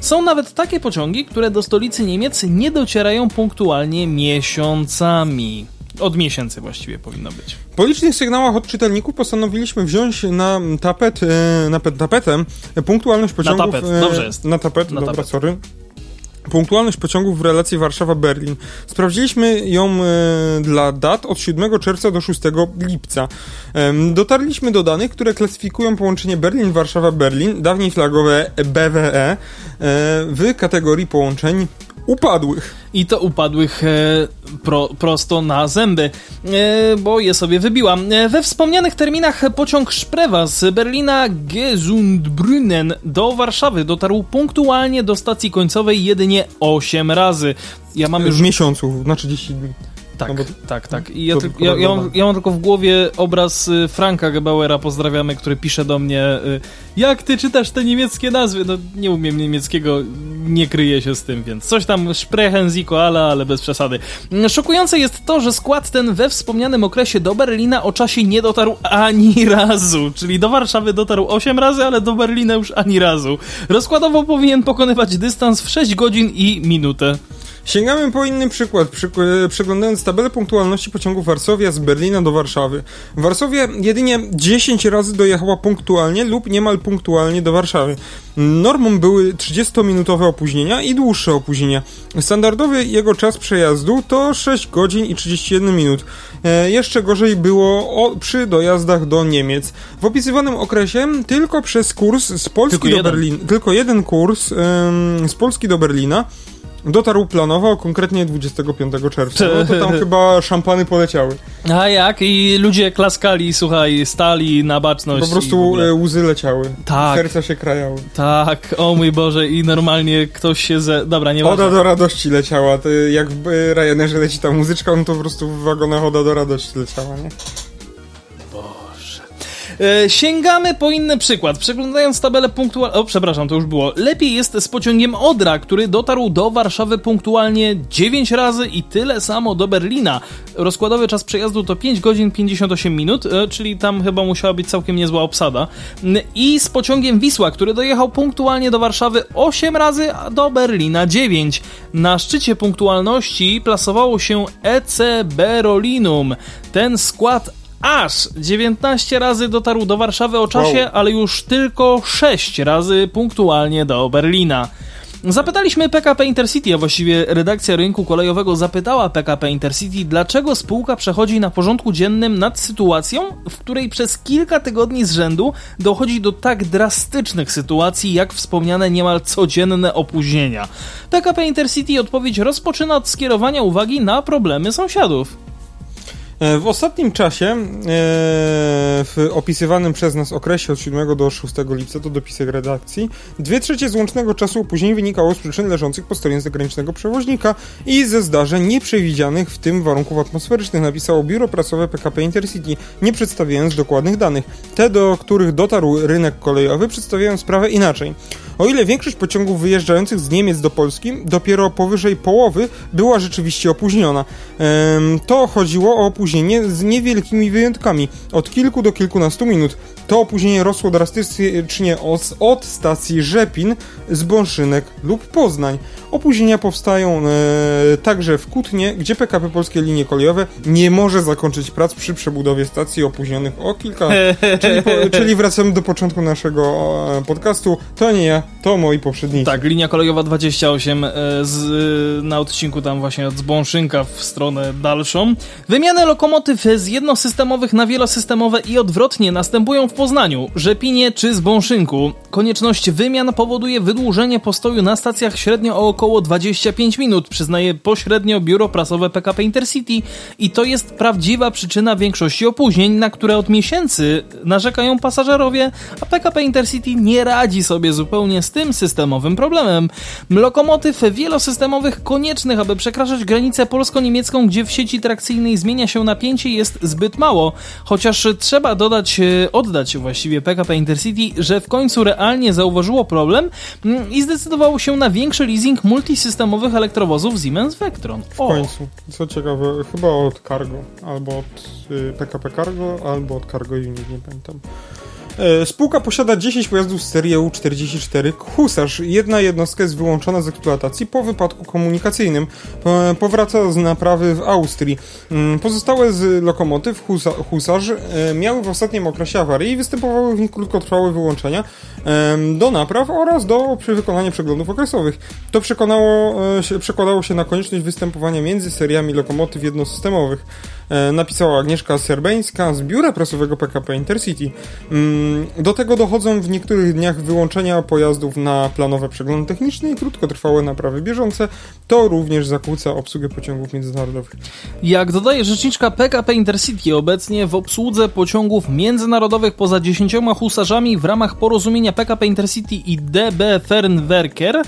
Są nawet takie pociągi, które do stolicy Niemiec nie docierają punktualnie miesiącami. Od miesięcy właściwie powinno być. Po licznych sygnałach od czytelników postanowiliśmy wziąć na tapet, e, na tapetę punktualność pociągów... Na tapet, dobrze jest. Na tapet, na dobra, tapet. sorry. Punktualność pociągów w relacji Warszawa-Berlin. Sprawdziliśmy ją e, dla dat od 7 czerwca do 6 lipca. E, dotarliśmy do danych, które klasyfikują połączenie Berlin-Warszawa-Berlin, dawniej flagowe BWE, e, w kategorii połączeń upadłych. I to upadłych e, pro, prosto na zęby, e, bo je sobie wybiłam. E, we wspomnianych terminach pociąg Szprewa z Berlina Gesundbrunnen do Warszawy dotarł punktualnie do stacji końcowej jedynie 8 razy. Ja mam już... W miesiącu, na 30 dni. Tak, no tak, tak. I ja, ty, ja, ja, mam, ja, mam, tylko w głowie obraz y, Franka Gebauera, pozdrawiamy, który pisze do mnie y, jak ty czytasz te niemieckie nazwy? No nie umiem niemieckiego, nie kryję się z tym, więc coś tam sprechen ziko ala, ale bez przesady. Szokujące jest to, że skład ten we wspomnianym okresie do Berlina o czasie nie dotarł ani [LAUGHS] razu, czyli do Warszawy dotarł 8 razy, ale do Berlina już ani razu. Rozkładowo powinien pokonywać dystans w 6 godzin i minutę. Sięgamy po inny przykład, przeglądając tabelę punktualności pociągu Warszawia z Berlina do Warszawy. Warszawie jedynie 10 razy dojechała punktualnie lub niemal punktualnie do Warszawy. Normą były 30-minutowe opóźnienia i dłuższe opóźnienia. Standardowy jego czas przejazdu to 6 godzin i 31 minut. E, jeszcze gorzej było o, przy dojazdach do Niemiec. W opisywanym okresie tylko przez kurs z Polski tylko do Berlina, tylko jeden kurs ym, z Polski do Berlina Dotarł planowo, konkretnie 25 czerwca. No to tam [LAUGHS] chyba szampany poleciały. A jak? I ludzie klaskali, słuchaj, stali na baczność. Po prostu e, łzy leciały. Tak. Serca się krajały. Tak, o mój Boże, i normalnie ktoś się ze... Dobra, nie Oda do radości leciała. To jak w Ryanerze leci ta muzyczka, no to po prostu w wagonach Oda do radości leciała, nie? E, sięgamy po inny przykład. Przeglądając tabelę punktualną. O, przepraszam, to już było. Lepiej jest z pociągiem Odra, który dotarł do Warszawy punktualnie 9 razy i tyle samo do Berlina. Rozkładowy czas przejazdu to 5 godzin 58 minut, e, czyli tam chyba musiała być całkiem niezła obsada. I z pociągiem Wisła, który dojechał punktualnie do Warszawy 8 razy, a do Berlina 9. Na szczycie punktualności plasowało się EC Berolinum. Ten skład aż 19 razy dotarł do Warszawy o czasie, wow. ale już tylko 6 razy punktualnie do Berlina. Zapytaliśmy PKP Intercity, a właściwie redakcja rynku kolejowego zapytała PKP Intercity, dlaczego spółka przechodzi na porządku dziennym nad sytuacją, w której przez kilka tygodni z rzędu dochodzi do tak drastycznych sytuacji, jak wspomniane niemal codzienne opóźnienia. PKP Intercity odpowiedź rozpoczyna od skierowania uwagi na problemy sąsiadów. E, w ostatnim czasie, e, w opisywanym przez nas okresie od 7 do 6 lipca, to dopisek redakcji, dwie trzecie z łącznego czasu opóźnień wynikało z przyczyn leżących po stronie zagranicznego przewoźnika i ze zdarzeń nieprzewidzianych, w tym warunków atmosferycznych, napisało biuro prasowe PKP Intercity, nie przedstawiając dokładnych danych. Te, do których dotarł rynek kolejowy, przedstawiają sprawę inaczej. O ile większość pociągów wyjeżdżających z Niemiec do Polski dopiero powyżej połowy była rzeczywiście opóźniona. To chodziło o opóźnienie z niewielkimi wyjątkami, od kilku do kilkunastu minut. To opóźnienie rosło drastycznie od stacji Rzepin, Zbąszynek lub Poznań. Opóźnienia powstają e, także w Kutnie, gdzie PKP Polskie Linie Kolejowe nie może zakończyć prac przy przebudowie stacji opóźnionych o kilka... [LAUGHS] czyli, po, czyli wracamy do początku naszego e, podcastu. To nie ja, to moi poprzednicy. Tak, linia kolejowa 28 e, z, na odcinku tam właśnie od Zbąszynka w stronę dalszą. Wymiany lokomotyw z jednosystemowych na wielosystemowe i odwrotnie następują w Poznaniu, Rzepinie czy Zbąszynku. Konieczność wymian powoduje wydłużenie postoju na stacjach średnio o około 25 minut, przyznaje pośrednio biuro prasowe PKP Intercity i to jest prawdziwa przyczyna większości opóźnień, na które od miesięcy narzekają pasażerowie, a PKP Intercity nie radzi sobie zupełnie z tym systemowym problemem. Lokomotyw wielosystemowych koniecznych, aby przekraczać granicę polsko-niemiecką, gdzie w sieci trakcyjnej zmienia się napięcie jest zbyt mało, chociaż trzeba dodać, e, oddać właściwie PKP Intercity, że w końcu realnie zauważyło problem mm, i zdecydowało się na większy leasing multisystemowych elektrowozów Siemens Vectron. O. W końcu. Co ciekawe, chyba od Cargo, albo od PKP y, Cargo, albo od Cargo Unit, nie pamiętam. E, spółka posiada 10 pojazdów z serii EU44 Husarz. Jedna jednostka jest wyłączona z eksploatacji po wypadku komunikacyjnym. Powraca z naprawy w Austrii. Mm, pozostałe z lokomotyw Husarz e, miały w ostatnim okresie awarii i występowały w nich krótkotrwałe wyłączenia do napraw oraz do wykonania przeglądów okresowych. To przekonało, e, przekładało się na konieczność występowania między seriami lokomotyw jednosystemowych. E, napisała Agnieszka Serbeńska z biura prasowego PKP Intercity. Mm, do tego dochodzą w niektórych dniach wyłączenia pojazdów na planowe przeglądy techniczne i krótkotrwałe naprawy bieżące. To również zakłóca obsługę pociągów międzynarodowych. Jak dodaje rzeczniczka PKP Intercity, obecnie w obsłudze pociągów międzynarodowych poza 10 husarzami w ramach porozumienia PKP Intercity i DB Fernwerker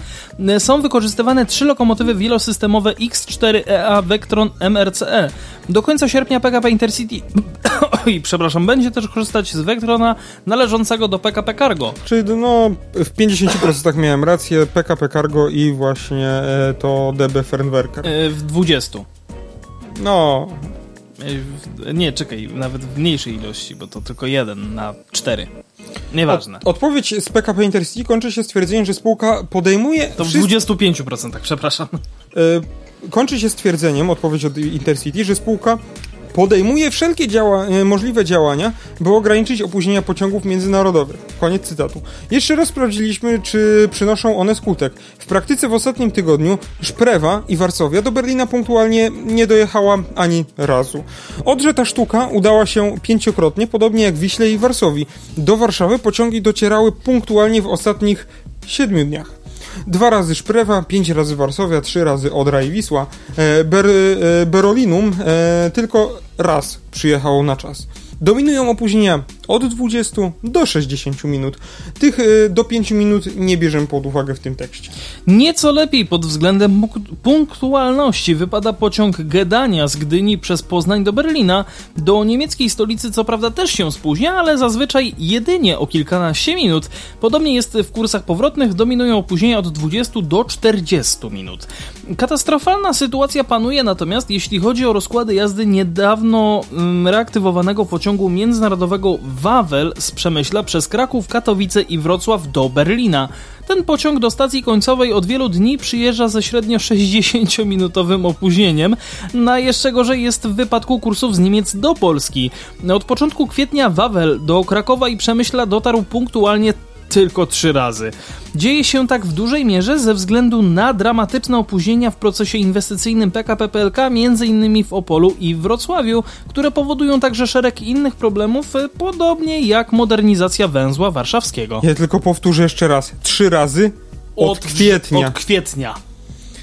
e, są wykorzystywane trzy lokomotywy wielosystemowe X4EA Vectron MRCE. Do końca sierpnia PKP Intercity [COUGHS] oj, przepraszam, będzie też korzystać z Vectrona należącego do PKP Cargo. Czyli no, w 50% miałem rację, PKP Cargo i właśnie e, to DB Fernwerker. E, w 20. No, e, nie, czekaj, nawet w mniejszej ilości, bo to tylko jeden na cztery. Nieważne. Od, odpowiedź z PKP Intercity kończy się stwierdzeniem, że spółka podejmuje... To w 25%, przepraszam. Kończy się stwierdzeniem, odpowiedź od Intercity, że spółka podejmuje wszelkie działa e, możliwe działania, by ograniczyć opóźnienia pociągów międzynarodowych. Koniec cytatu. Jeszcze raz sprawdziliśmy, czy przynoszą one skutek. W praktyce w ostatnim tygodniu Szprewa i Warszawia do Berlina punktualnie nie dojechała ani razu. Odrze ta sztuka udała się pięciokrotnie, podobnie jak Wiśle i Warszawi. Do Warszawy pociągi docierały punktualnie w ostatnich siedmiu dniach. Dwa razy Szprewa, pięć razy Warszawia, trzy razy Odra i Wisła. E, Ber, e, Berolinum e, tylko raz przyjechało na czas. Dominują opóźnienia od 20 do 60 minut. Tych y, do 5 minut nie bierzemy pod uwagę w tym tekście. Nieco lepiej pod względem punktualności wypada pociąg Gedania z Gdyni przez Poznań do Berlina. Do niemieckiej stolicy co prawda też się spóźnia, ale zazwyczaj jedynie o kilkanaście minut. Podobnie jest w kursach powrotnych, dominują opóźnienia od 20 do 40 minut. Katastrofalna sytuacja panuje natomiast jeśli chodzi o rozkłady jazdy niedawno reaktywowanego pociągu międzynarodowego Wawel z Przemyśla przez Kraków, Katowice i Wrocław do Berlina. Ten pociąg do stacji końcowej od wielu dni przyjeżdża ze średnio 60-minutowym opóźnieniem. Na jeszcze gorzej jest w wypadku kursów z Niemiec do Polski. Od początku kwietnia Wawel do Krakowa i Przemyśla dotarł punktualnie tylko trzy razy. Dzieje się tak w dużej mierze ze względu na dramatyczne opóźnienia w procesie inwestycyjnym PKP PLK, między innymi w Opolu i Wrocławiu, które powodują także szereg innych problemów, e, podobnie jak modernizacja węzła warszawskiego. Ja tylko powtórzę jeszcze raz. Trzy razy od, od kwietnia. Od kwietnia.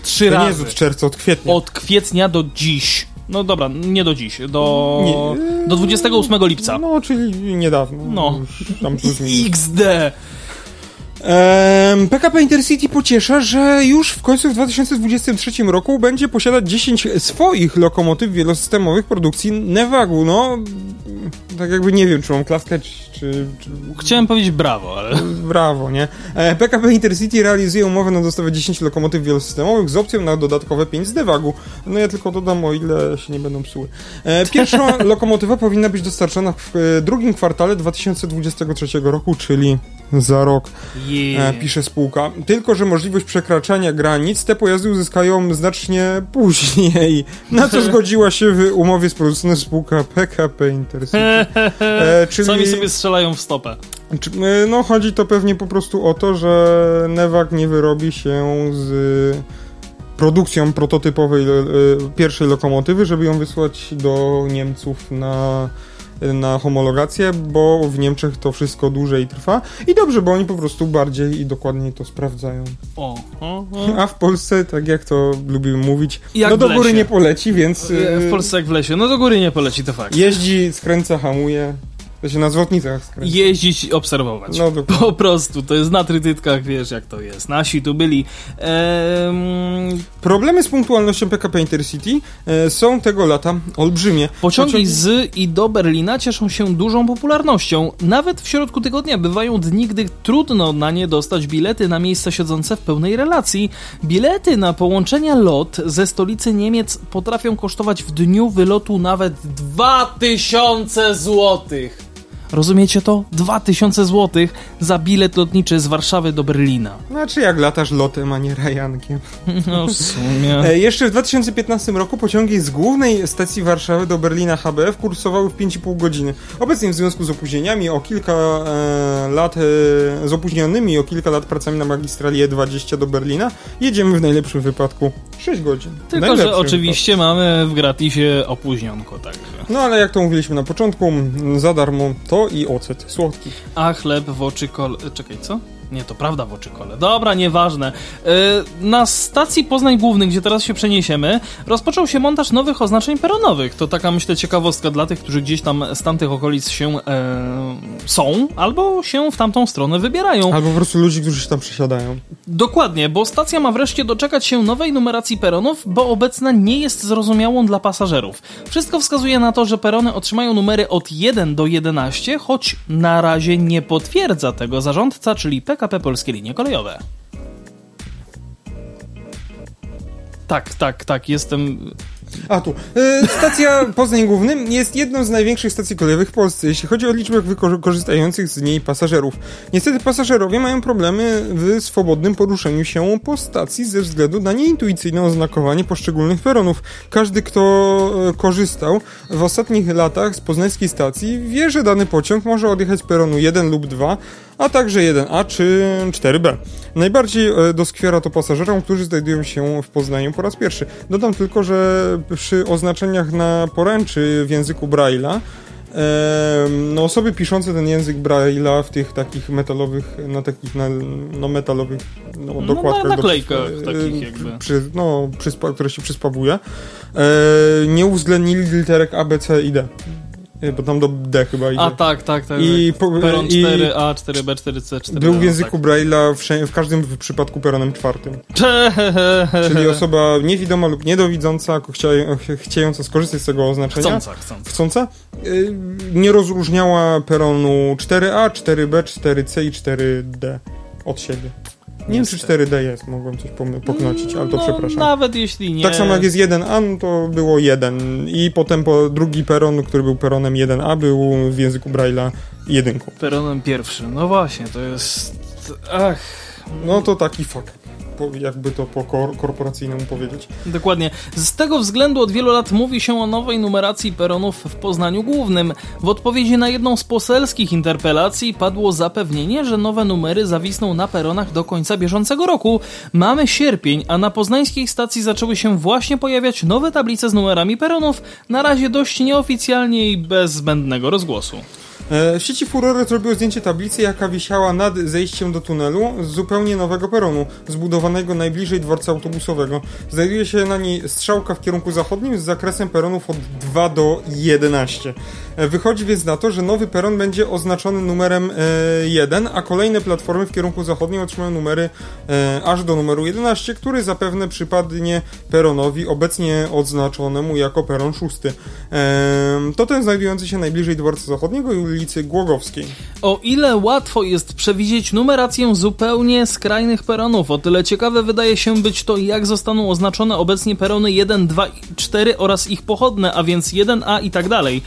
Trzy to razy. nie jest od czerwca, od kwietnia. Od kwietnia do dziś. No dobra, nie do dziś, do, nie. do 28 lipca. No, czyli niedawno. No. Tam XD. PKP Intercity pociesza, że już w końcu w 2023 roku będzie posiadać 10 swoich lokomotyw wielosystemowych produkcji Nevagu. No, tak jakby nie wiem, czy mam klaskę, czy, czy... Chciałem powiedzieć brawo, ale... Brawo, nie? PKP Intercity realizuje umowę na dostawę 10 lokomotyw wielosystemowych z opcją na dodatkowe 5 z Nevagu. No ja tylko dodam, o ile się nie będą psuły. E, pierwsza [LAUGHS] lokomotywa powinna być dostarczona w e, drugim kwartale 2023 roku, czyli za rok, yeah. pisze spółka. Tylko, że możliwość przekraczania granic te pojazdy uzyskają znacznie później. [LAUGHS] Na co zgodziła się w umowie z producentem spółka PKP Intercity. [LAUGHS] E, czyli... Sami sobie strzelają w stopę. E, no, chodzi to pewnie po prostu o to, że Newak nie wyrobi się z produkcją prototypowej e, pierwszej lokomotywy, żeby ją wysłać do Niemców na na homologację, bo w Niemczech to wszystko dłużej trwa i dobrze, bo oni po prostu bardziej i dokładniej to sprawdzają. O, o, o. A w Polsce, tak jak to lubimy mówić, jak no do góry nie poleci, więc... W Polsce jak w lesie, no do góry nie poleci, to fakt. Jeździ, skręca, hamuje. To się na zwrotnicach skręca. Jeździć i obserwować. No, dokładnie. po prostu, to jest na trytytkach, wiesz jak to jest. Nasi tu byli. Ehm... Problemy z punktualnością PKP Intercity e, są tego lata olbrzymie. Pociągi Pociąg... z i do Berlina cieszą się dużą popularnością. Nawet w środku tygodnia bywają dni, gdy trudno na nie dostać bilety na miejsca siedzące w pełnej relacji. Bilety na połączenia LOT ze stolicy Niemiec potrafią kosztować w dniu wylotu nawet 2000 złotych. Rozumiecie to? 2000 zł za bilet lotniczy z Warszawy do Berlina. Znaczy jak latasz lotem, a nie rajankiem. [LAUGHS] No w sumie. E, jeszcze w 2015 roku pociągi z głównej stacji Warszawy do Berlina HBF kursowały w 5,5 godziny. Obecnie w związku z opóźnieniami o kilka e, lat, e, z opóźnionymi o kilka lat pracami na magistrali E20 do Berlina, jedziemy w najlepszym wypadku 6 godzin. Tylko, że oczywiście wypadku. mamy w gratisie opóźnionko także. No ale jak to mówiliśmy na początku, za darmo to i ocet słodki. A chleb w oczy kole... Czekaj, co? Nie, to prawda w oczy kole. Dobra, nieważne. Yy, na stacji Poznań Główny, gdzie teraz się przeniesiemy, rozpoczął się montaż nowych oznaczeń peronowych. To taka, myślę, ciekawostka dla tych, którzy gdzieś tam z tamtych okolic się yy, są, albo się w tamtą stronę wybierają. Albo po prostu ludzi, którzy się tam przesiadają. Dokładnie, bo stacja ma wreszcie doczekać się nowej numeracji peronów, bo obecna nie jest zrozumiałą dla pasażerów. Wszystko wskazuje na to, że perony otrzymają numery od 1 do 11, choć na razie nie potwierdza tego zarządca, czyli PK PKP Polskie Linie Kolejowe. Tak, tak, tak, jestem a tu. E, stacja [LAUGHS] Poznań Główny jest jedną z największych stacji kolejowych w Polsce, jeśli chodzi o liczbę korzystających z niej pasażerów. Niestety pasażerowie mają problemy w swobodnym poruszeniu się po stacji ze względu na nieintuicyjne oznakowanie poszczególnych peronów. Każdy, kto e, korzystał w ostatnich latach z poznańskiej stacji, wie, że dany pociąg może odjechać z peronu 1 lub 2, a także 1A czy 4B. Najbardziej e, doskwiera to pasażerom, którzy znajdują się w Poznaniu po raz pierwszy. Dodam tylko, że przy oznaczeniach na poręczy w języku Braille'a no osoby piszące ten język Braille'a w tych takich metalowych, na takich na, no metalowych no, no dokładkach na naklejkach do, takich jakby. Przy, no, przyspa, które się przyspawuje e, nie uwzględnili literek A, B, C i D. Bo tam do D chyba idzie. A tak, tak, tak. I, tak. po, Peron 4A, 4B, 4C, 4D. Był w języku tak. Braille'a w, w, każdym przypadku peronem czwartym. [LAUGHS] Czyli osoba niewidoma lub niedowidząca, chciająca skorzystać z tego oznaczenia. Chcąca, chcąca. Chcąca y, nie rozróżniała peronu 4A, 4B, 4C i 4D od siebie. Nie wiem, czy 4D jest, mogłem coś poknocić, ale to no, przepraszam. Nawet jeśli nie. Tak samo jak jest 1A, no to było 1. I potem po drugi peron, który był peronem 1A, był w języku Braille'a jedynką. Peronem pierwszym, no właśnie, to jest... Ach... No to taki fuck. Jakby to po korporacyjnemu powiedzieć. Dokładnie. Z tego względu od wielu lat mówi się o nowej numeracji peronów w Poznaniu Głównym. W odpowiedzi na jedną z poselskich interpelacji padło zapewnienie, że nowe numery zawisną na peronach do końca bieżącego roku. Mamy sierpień, a na poznańskiej stacji zaczęły się właśnie pojawiać nowe tablice z numerami peronów, na razie dość nieoficjalnie i bez zbędnego rozgłosu. E, w sieci Furory zrobiło zdjęcie tablicy, jaka wisiała nad zejściem do tunelu z zupełnie nowego peronu, zbudowanego najbliżej dworca autobusowego. Znajduje się na niej strzałka w kierunku zachodnim z zakresem peronów od 2 do 11. E, wychodzi więc na to, że nowy peron będzie oznaczony numerem 1, e, a kolejne platformy w kierunku zachodnim otrzymają numery aż do numeru 11, który zapewne przypadnie peronowi obecnie odznaczonemu jako peron 6. To ten znajdujący się najbliżej dworca zachodniego i ulicy Głogowskiej. O ile łatwo jest przewidzieć numerację zupełnie skrajnych peronów, o tyle ciekawe wydaje się być to, jak zostaną oznaczone obecnie perony 1, 2 i 4 oraz ich pochodne, a więc 1A i tak dalej.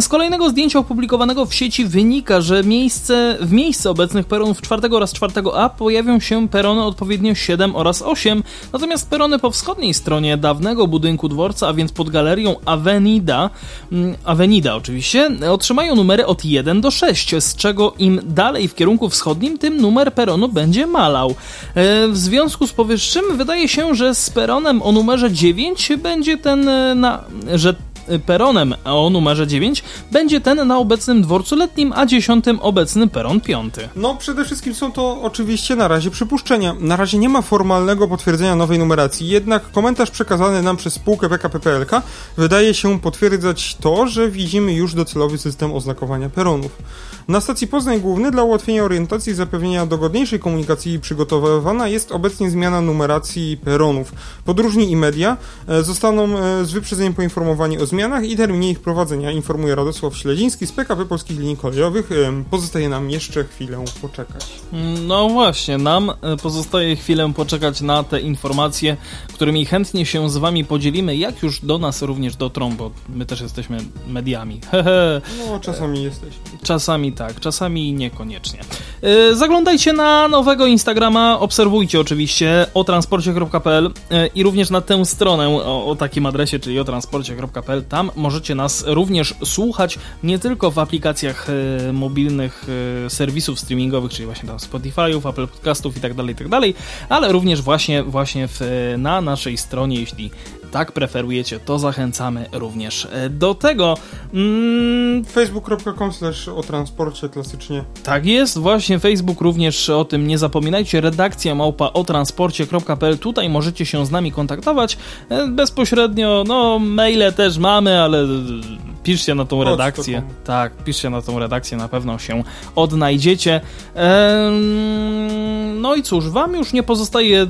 Z kolejnego zdjęcia opublikowanego w sieci wynika, że miejsce, w miejsce obecnych peronów 4 oraz 4A pojawią się perony odpowiednio 7 oraz 8, natomiast perony po wschodniej stronie dawnego budynku dworca, a więc pod galerią Avenida, mm, Avenida oczywiście, otrzymają numery od 1 do 6, z czego im dalej w kierunku wschodnim, tym numer peronu będzie malał. E, w związku z powyższym wydaje się, że z peronem o numerze 9 będzie ten, e, na, że peronem o numerze 9 będzie ten na obecnym dworcu letnim, a 10 obecny peron 5. No, przede wszystkim są to oczywiście na razie przypuszczenia. Na razie nie ma formalnego potwierdzenia nowej numeracji, jednak komentarz przekazany nam przez spółkę PKP PLK wydaje się potwierdzać to, że widzimy już docelowy system oznakowania peronów. Na stacji Poznań Główny dla ułatwienia orientacji i zapewnienia dogodniejszej komunikacji przygotowywana jest obecnie zmiana numeracji peronów. Podróżni i media e, zostaną e, z wyprzedzeniem poinformowani o zmianach i terminie ich prowadzenia, informuje Radosław Śledziński z PKP Polskich Linii Kolejowych. E, pozostaje nam jeszcze chwilę poczekać. No właśnie, nam pozostaje chwilę poczekać na te informacje, którymi chętnie się z Wami podzielimy, jak już do nas również dotrą, bo my też jesteśmy mediami. [LAUGHS] no, czasami jesteśmy. Czasami tak, czasami niekoniecznie. Yy, zaglądajcie na nowego Instagrama, obserwujcie oczywiście o transporcie.pl yy, i również na tę stronę o, o takim adresie, czyli o transporcie.pl. Tam możecie nas również słuchać nie tylko w aplikacjach yy, mobilnych serwisów streamingowych, czyli właśnie tam Spotify'ów, Apple Podcastów itd., tak itd., tak ale również właśnie, właśnie w, na naszej stronie, jeśli tak preferujecie, to zachęcamy również do tego. Mm, Facebook.com o transporcie klasycznie. Tak jest, właśnie Facebook również o tym nie zapominajcie. Redakcja małpa o transporcie.pl. Tutaj możecie się z nami kontaktować e, bezpośrednio. No, maile też mamy, ale piszcie na tą redakcję. Tak, piszcie na tą redakcję, na pewno się odnajdziecie. Ehm, no i cóż, wam już nie pozostaje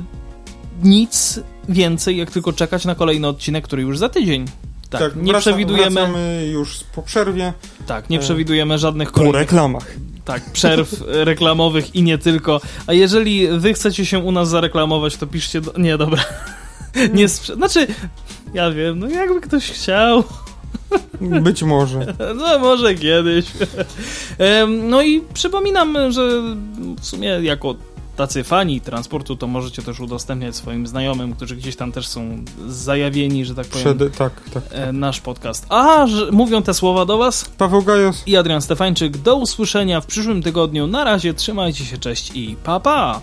nic więcej, jak tylko czekać na kolejny odcinek, który już za tydzień. Tak, tak nie przewidujemy. już po przerwie. Tak, nie e, przewidujemy żadnych kolejnych. Po reklamach. Tak, przerw [LAUGHS] reklamowych i nie tylko. A jeżeli wy chcecie się u nas zareklamować, to piszcie. Do... Nie, dobra. [LAUGHS] Nie sprze... Znaczy, ja wiem, no jakby ktoś chciał. [LAUGHS] Być może. No, może kiedyś. No i przypominam, że w sumie jako tacy fani transportu, to możecie też udostępniać swoim znajomym, którzy gdzieś tam też są zajawieni, że tak powiem. Przed, tak, tak, tak. Nasz podcast. A, że mówią te słowa do Was? Paweł Gajos i Adrian Stefańczyk. Do usłyszenia w przyszłym tygodniu. Na razie, trzymajcie się, cześć i pa pa!